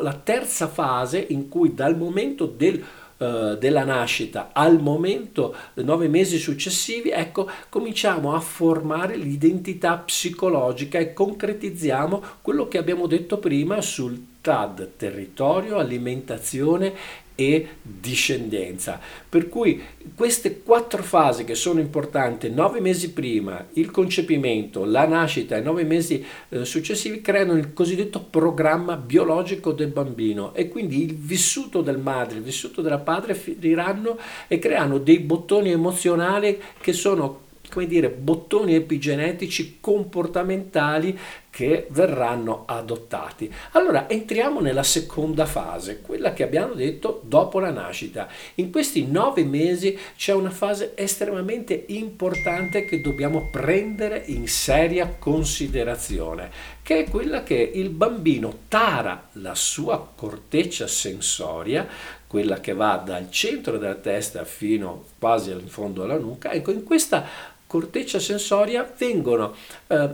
la terza fase in cui dal momento del eh, della nascita al momento nove mesi successivi ecco cominciamo a formare l'identità psicologica e concretizziamo quello che abbiamo detto prima sul TAD, territorio, alimentazione e discendenza. Per cui queste quattro fasi che sono importanti, nove mesi prima, il concepimento, la nascita e nove mesi eh, successivi, creano il cosiddetto programma biologico del bambino e quindi il vissuto del madre, il vissuto della padre finiranno e creano dei bottoni emozionali che sono come dire, bottoni epigenetici comportamentali che verranno adottati. Allora entriamo nella seconda fase, quella che abbiamo detto dopo la nascita. In questi nove mesi c'è una fase estremamente importante che dobbiamo prendere in seria considerazione, che è quella che il bambino tara la sua corteccia sensoria quella che va dal centro della testa fino quasi al fondo della nuca. Ecco, in questa corteccia sensoria vengono eh,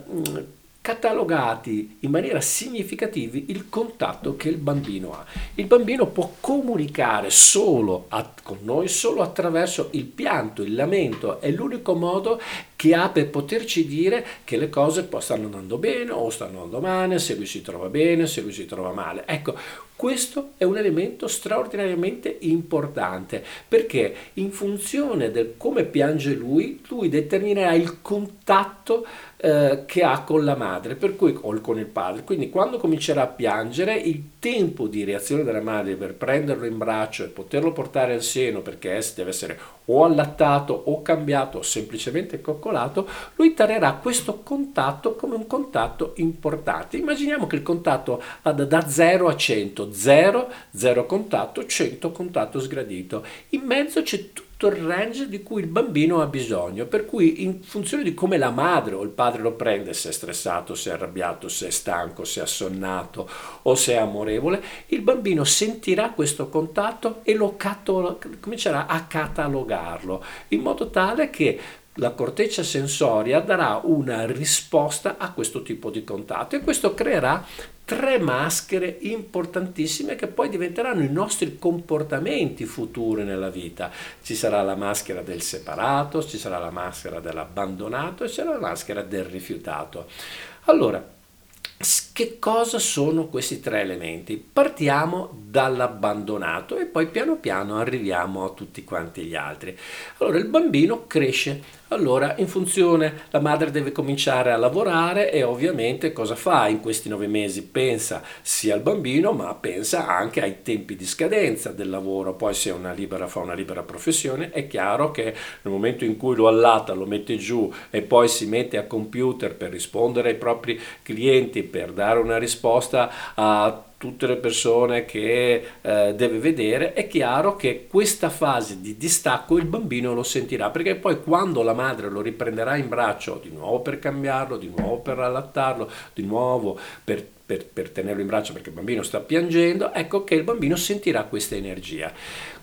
catalogati in maniera significativa il contatto che il bambino ha. Il bambino può comunicare solo a, con noi solo attraverso il pianto, il lamento, è l'unico modo che ha per poterci dire che le cose stanno andando bene o stanno andando male, se lui si trova bene, se lui si trova male. Ecco, questo è un elemento straordinariamente importante perché in funzione del come piange lui, lui determinerà il contatto eh, che ha con la madre per cui, o con il padre. Quindi quando comincerà a piangere, il tempo di reazione della madre per prenderlo in braccio e poterlo portare al seno perché deve essere o allattato o cambiato o semplicemente coccolato, lui tarerà questo contatto come un contatto importante. Immaginiamo che il contatto vada da 0 a 100, 0, 0 contatto, 100 contatto sgradito. In mezzo c'è tutto il range di cui il bambino ha bisogno, per cui in funzione di come la madre o il padre lo prende, se è stressato, se è arrabbiato, se è stanco, se è assonnato o se è amorevole, il bambino sentirà questo contatto e lo catalo- comincerà a catalogarlo in modo tale che la corteccia sensoria darà una risposta a questo tipo di contatto e questo creerà tre maschere importantissime che poi diventeranno i nostri comportamenti futuri nella vita. Ci sarà la maschera del separato, ci sarà la maschera dell'abbandonato e ci sarà la maschera del rifiutato. Allora, che cosa sono questi tre elementi? Partiamo dall'abbandonato e poi piano piano arriviamo a tutti quanti gli altri. Allora il bambino cresce allora, in funzione, la madre deve cominciare a lavorare e ovviamente cosa fa in questi nove mesi? Pensa sia al bambino, ma pensa anche ai tempi di scadenza del lavoro. Poi se una libera, fa una libera professione, è chiaro che nel momento in cui lo allatta, lo mette giù e poi si mette a computer per rispondere ai propri clienti, per dare una risposta a tutte le persone che eh, deve vedere, è chiaro che questa fase di distacco il bambino lo sentirà, perché poi quando la madre lo riprenderà in braccio di nuovo per cambiarlo, di nuovo per allattarlo, di nuovo per, per, per tenerlo in braccio perché il bambino sta piangendo, ecco che il bambino sentirà questa energia.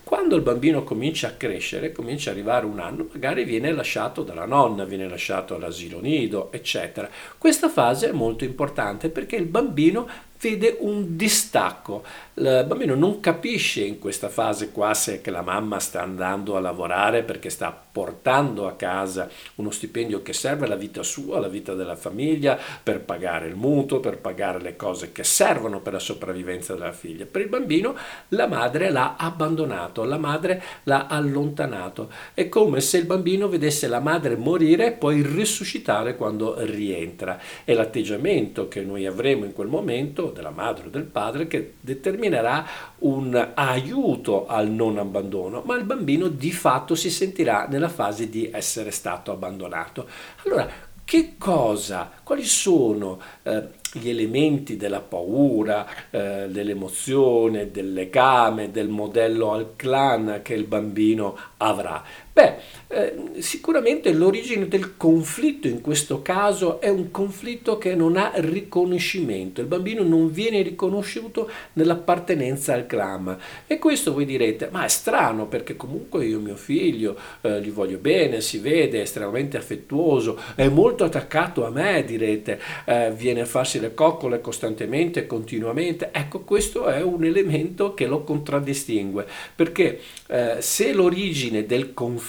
Quando il bambino comincia a crescere, comincia ad arrivare un anno, magari viene lasciato dalla nonna, viene lasciato all'asilo nido, eccetera. Questa fase è molto importante perché il bambino vede un distacco. Il bambino non capisce in questa fase qua se la mamma sta andando a lavorare perché sta portando a casa uno stipendio che serve alla vita sua, alla vita della famiglia, per pagare il mutuo, per pagare le cose che servono per la sopravvivenza della figlia. Per il bambino la madre l'ha abbandonato, la madre l'ha allontanato. È come se il bambino vedesse la madre morire e poi risuscitare quando rientra. È l'atteggiamento che noi avremo in quel momento della madre o del padre che determinerà un aiuto al non abbandono, ma il bambino di fatto si sentirà nella fase di essere stato abbandonato. Allora, che cosa, quali sono eh, gli elementi della paura, eh, dell'emozione, del legame, del modello al clan che il bambino avrà? Beh, eh, sicuramente l'origine del conflitto in questo caso è un conflitto che non ha riconoscimento, il bambino non viene riconosciuto nell'appartenenza al clan. E questo voi direte, ma è strano perché comunque io mio figlio eh, gli voglio bene, si vede, è estremamente affettuoso, è molto attaccato a me, direte, eh, viene a farsi le coccole costantemente, continuamente, ecco questo è un elemento che lo contraddistingue perché eh, se l'origine del conflitto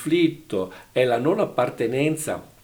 è la non appartenenza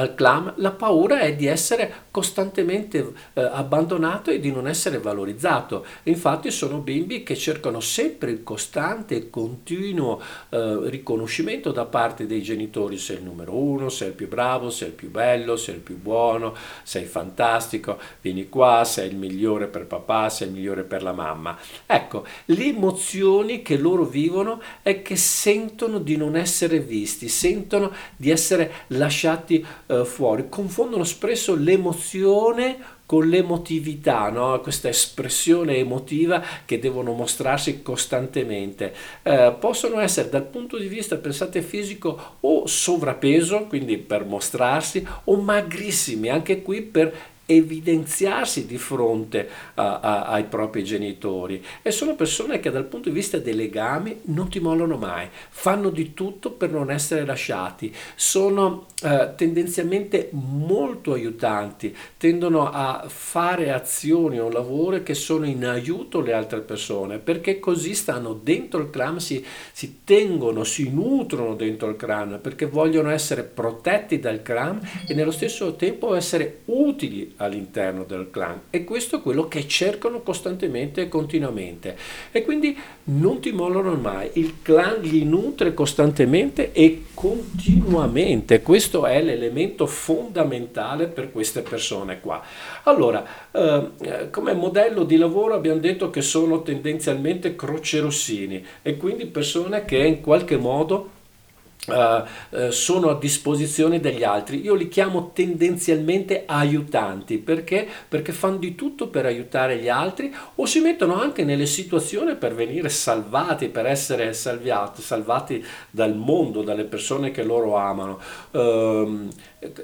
al clan, la paura è di essere costantemente eh, abbandonato e di non essere valorizzato. Infatti sono bimbi che cercano sempre il costante e continuo eh, riconoscimento da parte dei genitori, sei il numero uno, sei il più bravo, sei il più bello, sei il più buono, sei fantastico, vieni qua, sei il migliore per papà, sei il migliore per la mamma. Ecco, le emozioni che loro vivono è che sentono di non essere visti, sentono di essere lasciati eh, fuori, confondono spesso l'emozione con l'emotività, no? questa espressione emotiva che devono mostrarsi costantemente. Eh, possono essere dal punto di vista, pensate, fisico o sovrappeso, quindi per mostrarsi, o magrissimi, anche qui per evidenziarsi di fronte a, a, ai propri genitori. E sono persone che dal punto di vista dei legami non ti mollano mai, fanno di tutto per non essere lasciati, sono eh, tendenzialmente molto aiutanti, tendono a fare azioni o lavori che sono in aiuto alle altre persone perché così stanno dentro il clan, si, si tengono, si nutrono dentro il clan perché vogliono essere protetti dal clan e nello stesso tempo essere utili all'interno del clan. E questo è quello che cercano costantemente e continuamente. E quindi non ti mollano mai, il clan li nutre costantemente e continuamente, questo è l'elemento fondamentale per queste persone qua. Allora, eh, come modello di lavoro abbiamo detto che sono tendenzialmente crocerossini e quindi persone che in qualche modo Uh, uh, sono a disposizione degli altri. Io li chiamo tendenzialmente aiutanti perché? perché fanno di tutto per aiutare gli altri o si mettono anche nelle situazioni per venire salvati, per essere salviati, salvati dal mondo, dalle persone che loro amano. Uh,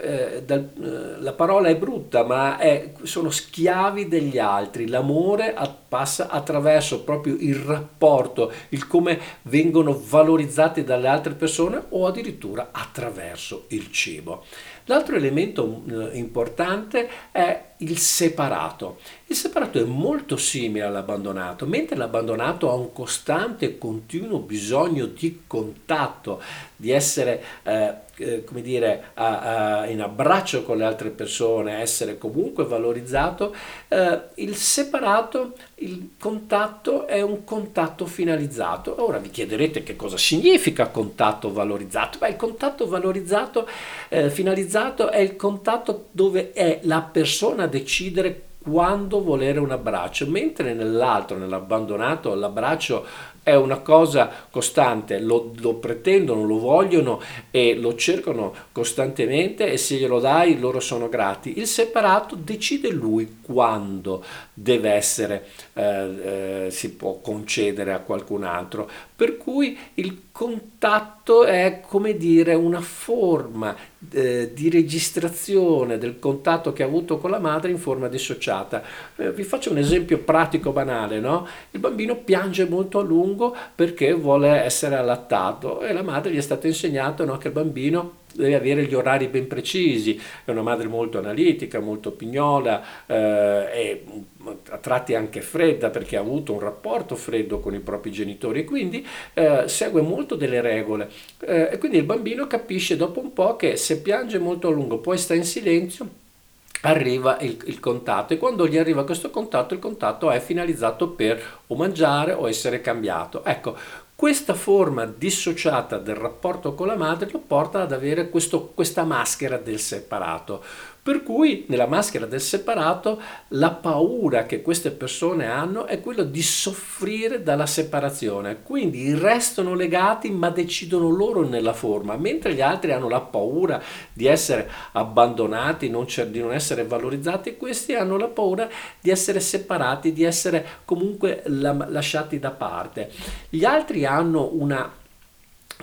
eh, dal, eh, la parola è brutta, ma è, sono schiavi degli altri. L'amore a, passa attraverso proprio il rapporto, il come vengono valorizzati dalle altre persone o addirittura attraverso il cibo. L'altro elemento eh, importante è il separato. Il separato è molto simile all'abbandonato, mentre l'abbandonato ha un costante e continuo bisogno di contatto, di essere eh, eh, come dire, a, a, in abbraccio con le altre persone, essere comunque valorizzato, eh, il separato, il contatto è un contatto finalizzato. Ora vi chiederete che cosa significa contatto valorizzato. Beh, il contatto valorizzato, eh, finalizzato è il contatto dove è la persona a decidere quando volere un abbraccio, mentre nell'altro, nell'abbandonato, l'abbraccio è una cosa costante, lo, lo, pretendono, lo vogliono e lo cercano costantemente e se glielo dai loro sono grati. Il separato decide lui quando deve essere, eh, eh, si può concedere a qualcun altro, per cui il contatto è come dire una forma eh, di registrazione del contatto che ha avuto con la madre in forma dissociata. Eh, vi faccio un esempio pratico banale, no? Il bambino piange molto a lungo perché vuole essere allattato e la madre gli è stato insegnato no, che il bambino deve avere gli orari ben precisi, è una madre molto analitica, molto pignola eh, e a tratti anche fredda perché ha avuto un rapporto freddo con i propri genitori e quindi eh, segue molto delle regole. Eh, e quindi il bambino capisce dopo un po' che se piange molto a lungo poi sta in silenzio arriva il, il, contatto. E quando gli arriva questo contatto il contatto è finalizzato per o mangiare o essere cambiato. Ecco questa forma dissociata del rapporto con la madre lo porta ad avere questo, questa maschera del separato. Per cui nella maschera del separato la paura che queste persone hanno è quella di soffrire dalla separazione, quindi restano legati ma decidono loro nella forma, mentre gli altri hanno la paura di essere abbandonati, non di non essere valorizzati, questi hanno la paura di essere separati, di essere comunque lasciati da parte. Gli altri hanno una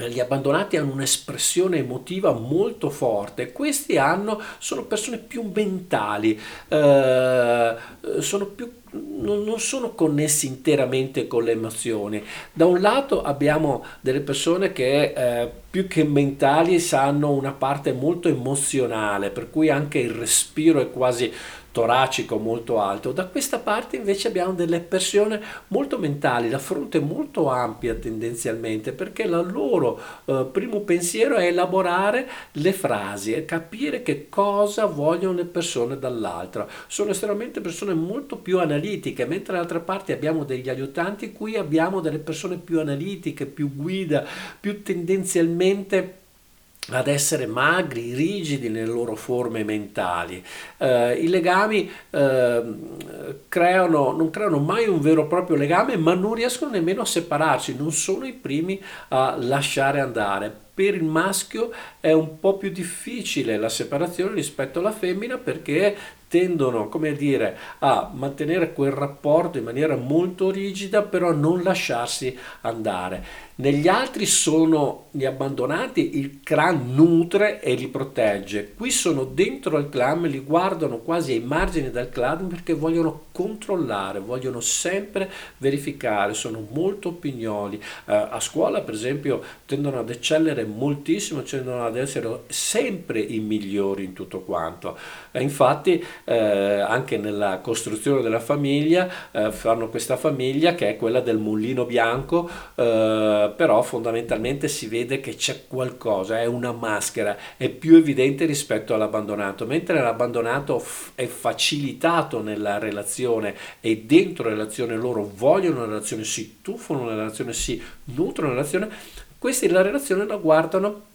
gli abbandonati hanno un'espressione emotiva molto forte, questi hanno, sono persone più mentali, eh, sono più, non, sono connessi interamente con le emozioni. Da un lato abbiamo delle persone che eh, più che mentali hanno una parte molto emozionale, per cui anche il respiro è quasi toracico molto alto. Da questa parte invece abbiamo delle persone molto mentali, la fronte molto ampia tendenzialmente, perché il loro eh, primo pensiero è elaborare le frasi e capire che cosa vogliono le persone dall'altra. Sono estremamente persone molto più analitiche, mentre dall'altra parte abbiamo degli aiutanti, qui abbiamo delle persone più analitiche, più guida, più tendenzialmente ad essere magri, rigidi nelle loro forme mentali. Eh, I legami eh, creano, non creano mai un vero e proprio legame, ma non riescono nemmeno a separarsi, non sono i primi a lasciare andare. Per il maschio è un po' più difficile la separazione rispetto alla femmina perché tendono, come dire, a mantenere quel rapporto in maniera molto rigida, però non lasciarsi andare. Negli altri sono gli abbandonati, il clan nutre e li protegge. Qui sono dentro al clan, li guardano quasi ai margini del clan perché vogliono controllare, vogliono sempre verificare, sono molto pignoli. Eh, a scuola, per esempio, tendono ad eccellere moltissimo, tendono ad essere sempre i migliori in tutto quanto. Eh, infatti, eh, anche nella costruzione della famiglia, eh, fanno questa famiglia che è quella del mullino bianco eh, però fondamentalmente si vede che c'è qualcosa, è una maschera, è più evidente rispetto all'abbandonato, mentre l'abbandonato è facilitato nella relazione e dentro la relazione loro vogliono una relazione, si tuffano nella relazione, si nutrono nella relazione, questi la relazione la guardano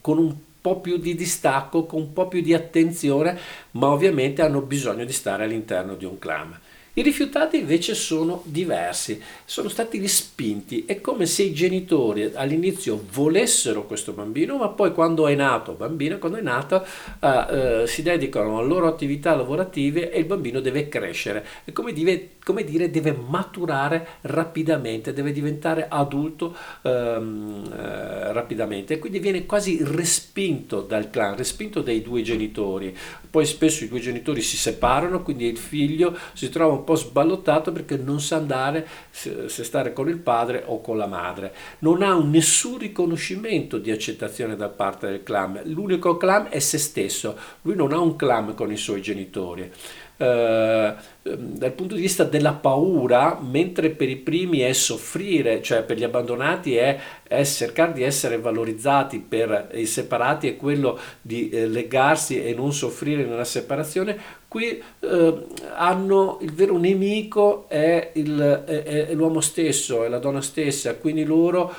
con un po' più di distacco, con un po' più di attenzione, ma ovviamente hanno bisogno di stare all'interno di un clan. I rifiutati invece sono diversi, sono stati respinti, è come se i genitori all'inizio volessero questo bambino, ma poi quando è nato, bambino, quando è nato, eh, eh, si dedicano alle loro attività lavorative e il bambino deve crescere, è come, dive, come dire, deve maturare rapidamente, deve diventare adulto ehm, eh, rapidamente quindi viene quasi respinto dal clan, respinto dai due genitori. Poi spesso i due genitori si separano, quindi il figlio si trova un po' sballottato perché non sa andare se, stare con il padre o con la madre. Non ha un, nessun riconoscimento di accettazione da parte del clan. L'unico clan è se stesso. Lui non ha un clan con i suoi genitori. Uh, dal punto di vista della paura, mentre per i primi è soffrire, cioè per gli abbandonati è, è cercare di essere valorizzati, per i separati è quello di eh, legarsi e non soffrire nella separazione, qui eh, hanno il vero nemico è, il, è, è, l'uomo stesso, è la donna stessa, quindi loro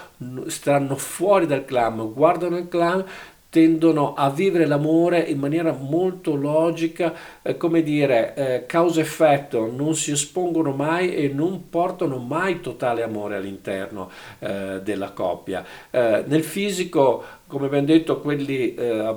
stanno fuori dal clan, guardano il clan, tendono a vivere l'amore in maniera molto logica, eh, come dire, eh, causa-effetto, non si espongono mai e non portano mai totale amore all'interno eh, della coppia. Eh, nel fisico come abbiamo detto, quelli, eh,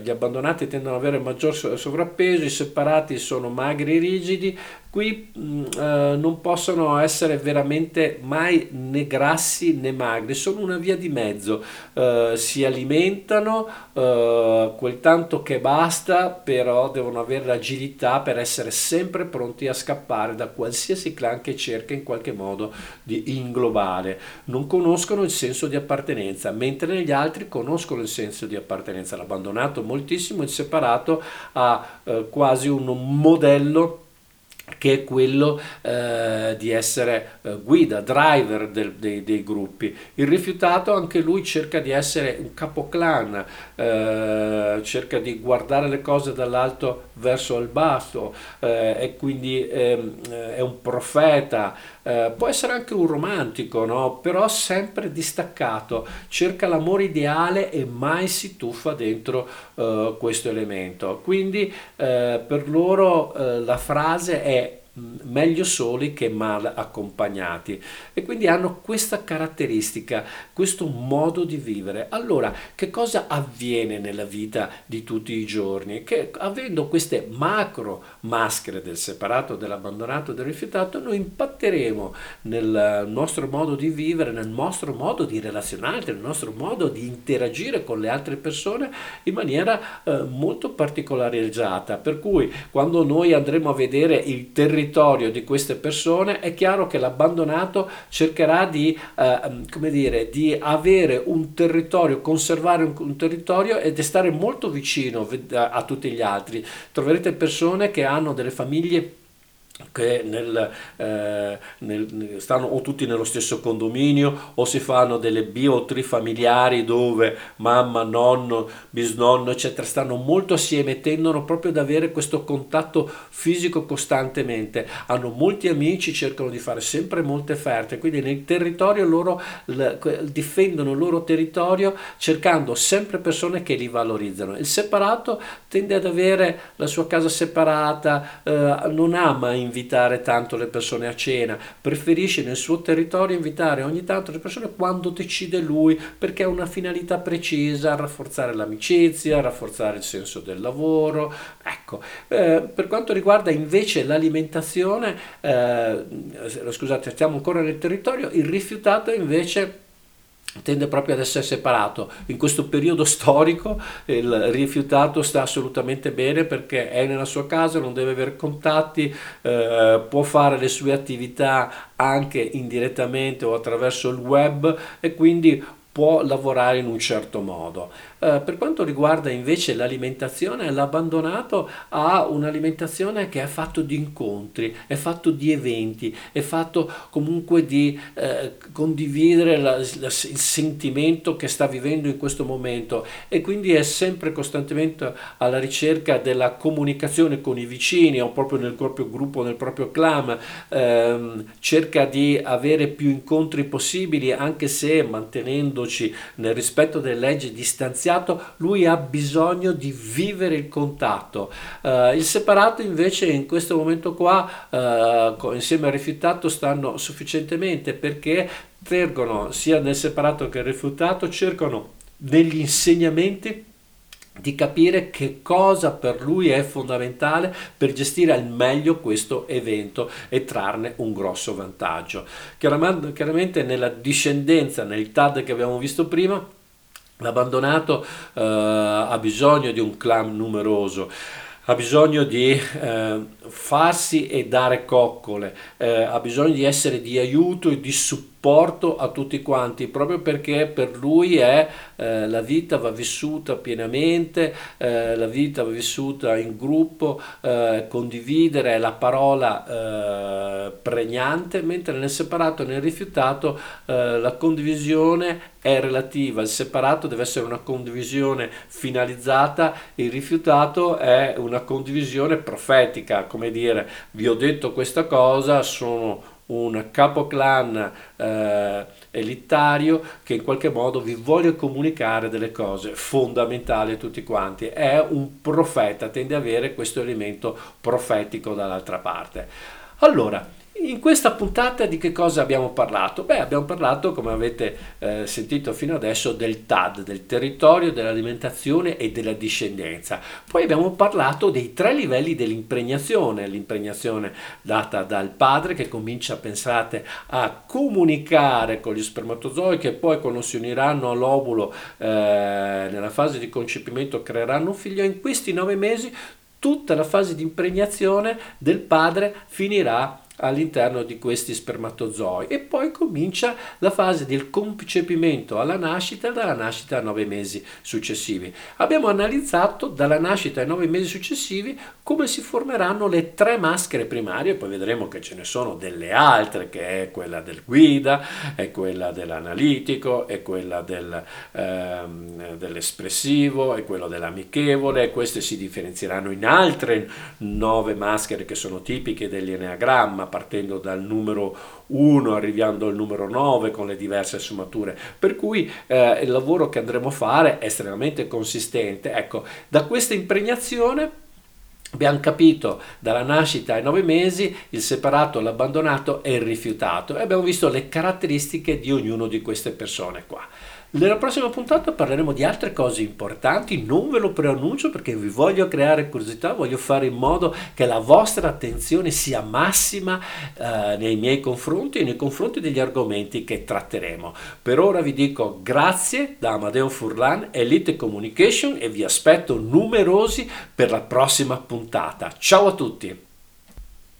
gli abbandonati tendono ad avere maggior sovrappeso, i separati sono magri e rigidi, qui mh, mm, eh, non possono essere veramente mai né grassi né magri, sono una via di mezzo, eh, si alimentano eh, quel tanto che basta, però devono avere l'agilità per essere sempre pronti a scappare da qualsiasi clan che cerca in qualche modo di inglobare. Non conoscono il senso di appartenenza, mentre negli altri conoscono conoscono il senso di appartenenza, l'abbandonato moltissimo, il separato ha eh, quasi un modello che è quello eh, di essere eh, guida, driver del, dei, dei, gruppi. Il rifiutato anche lui cerca di essere un capoclan, eh, cerca di guardare le cose dall'alto verso il basso eh, e quindi ehm, è un profeta, eh, può essere anche un romantico, no? però sempre distaccato, cerca l'amore ideale e mai si tuffa dentro eh, questo elemento. Quindi per loro la frase è meglio soli che mal accompagnati e quindi hanno questa caratteristica, questo modo di vivere. Allora, che cosa avviene nella vita di tutti i giorni? Che avendo queste macro maschere del separato, dell'abbandonato, del rifiutato, noi impatteremo nel nostro modo di vivere, nel nostro modo di relazionarci, nel nostro modo di interagire con le altre persone in maniera eh, molto particolareggiata. Per cui quando noi andremo a vedere il territorio territorio di queste persone, è chiaro che l'abbandonato cercherà di, eh, come dire, di avere un territorio, conservare un, un territorio ed stare molto vicino a, a tutti gli altri. Troverete persone che hanno delle famiglie che nel, eh, nel, stanno o tutti nello stesso condominio o si fanno delle bio o trifamiliari dove mamma, nonno, bisnonno eccetera stanno molto assieme e tendono proprio ad avere questo contatto fisico costantemente. Hanno molti amici cercano di fare sempre molte ferte quindi nel territorio loro difendono il loro territorio cercando sempre persone che li valorizzano. Il separato tende ad avere la sua casa separata eh, non ama invitare tanto le persone a cena, preferisce nel suo territorio invitare ogni tanto le persone quando decide lui perché ha una finalità precisa, rafforzare l'amicizia, rafforzare il senso del lavoro. Ecco, eh, per quanto riguarda invece l'alimentazione, eh, scusate, stiamo ancora nel territorio, il rifiutato invece tende proprio ad essere separato. In questo periodo storico il rifiutato sta assolutamente bene perché è nella sua casa, non deve avere contatti, eh, può fare le sue attività anche indirettamente o attraverso il web e quindi può lavorare in un certo modo. Eh, per quanto riguarda invece l'alimentazione, l'abbandonato ha un'alimentazione che è fatto di incontri, è fatto di eventi, è fatto comunque di eh, condividere la, la, il sentimento che sta vivendo in questo momento e quindi è sempre costantemente alla ricerca della comunicazione con i vicini o proprio nel proprio gruppo, nel proprio clan, ehm, cerca di avere più incontri possibili anche se mantenendoci nel rispetto delle leggi distanziato, lui ha bisogno di vivere il contatto. Uh, il separato invece in questo momento qua, uh, insieme al rifiutato, stanno sufficientemente perché tergono sia nel separato che nel rifiutato, cercano negli insegnamenti di capire che cosa per lui è fondamentale per gestire al meglio questo evento e trarne un grosso vantaggio. Chiaramente nella discendenza, nel TAD che abbiamo visto prima, L'abbandonato eh, ha bisogno di un clan numeroso, ha bisogno di eh, farsi e dare coccole, eh, ha bisogno di essere di aiuto e di supporto porto a tutti quanti, proprio perché per lui è eh, la vita va vissuta pienamente, eh, la vita va vissuta in gruppo, eh, condividere è la parola eh, pregnante, mentre nel separato e nel rifiutato eh, la condivisione è relativa, il separato deve essere una condivisione finalizzata, il rifiutato è una condivisione profetica, come dire, vi ho detto questa cosa, sono un capoclan eh, elitario che in qualche modo vi vuole comunicare delle cose fondamentali a tutti quanti. È un profeta, tende ad avere questo elemento profetico dall'altra parte. Allora, in questa puntata di che cosa abbiamo parlato? Beh, abbiamo parlato, come avete eh, sentito fino adesso, del TAD, del territorio, dell'alimentazione e della discendenza. Poi abbiamo parlato dei tre livelli dell'impregnazione, l'impregnazione data dal padre che comincia, pensate, a comunicare con gli spermatozoi che poi quando si uniranno all'ovulo eh, nella fase di concepimento creeranno un figlio. In questi nove mesi tutta la fase di impregnazione del padre finirà all'interno di questi spermatozoi. E poi comincia la fase del concepimento alla nascita dalla nascita a nove mesi successivi. Abbiamo analizzato dalla nascita ai nove mesi successivi come si formeranno le tre maschere primarie, poi vedremo che ce ne sono delle altre, che è quella del guida, è quella dell'analitico, è quella del, ehm, dell'espressivo, è quello dell'amichevole, queste si differenzieranno in altre nove maschere che sono tipiche dell'eneagramma partendo dal numero 1 arrivando al numero 9 con le diverse sfumature per cui eh, il lavoro che andremo a fare è estremamente consistente ecco da questa impregnazione Abbiamo capito dalla nascita ai nove mesi il separato, l'abbandonato e il rifiutato e abbiamo visto le caratteristiche di ognuno di queste persone qua. Nella prossima puntata parleremo di altre cose importanti, non ve lo preannuncio perché vi voglio creare curiosità, voglio fare in modo che la vostra attenzione sia massima eh, nei miei confronti e nei confronti degli argomenti che tratteremo. Per ora vi dico grazie da Amadeo Furlan, Elite Communication e vi aspetto numerosi per la prossima puntata. Ciao a tutti!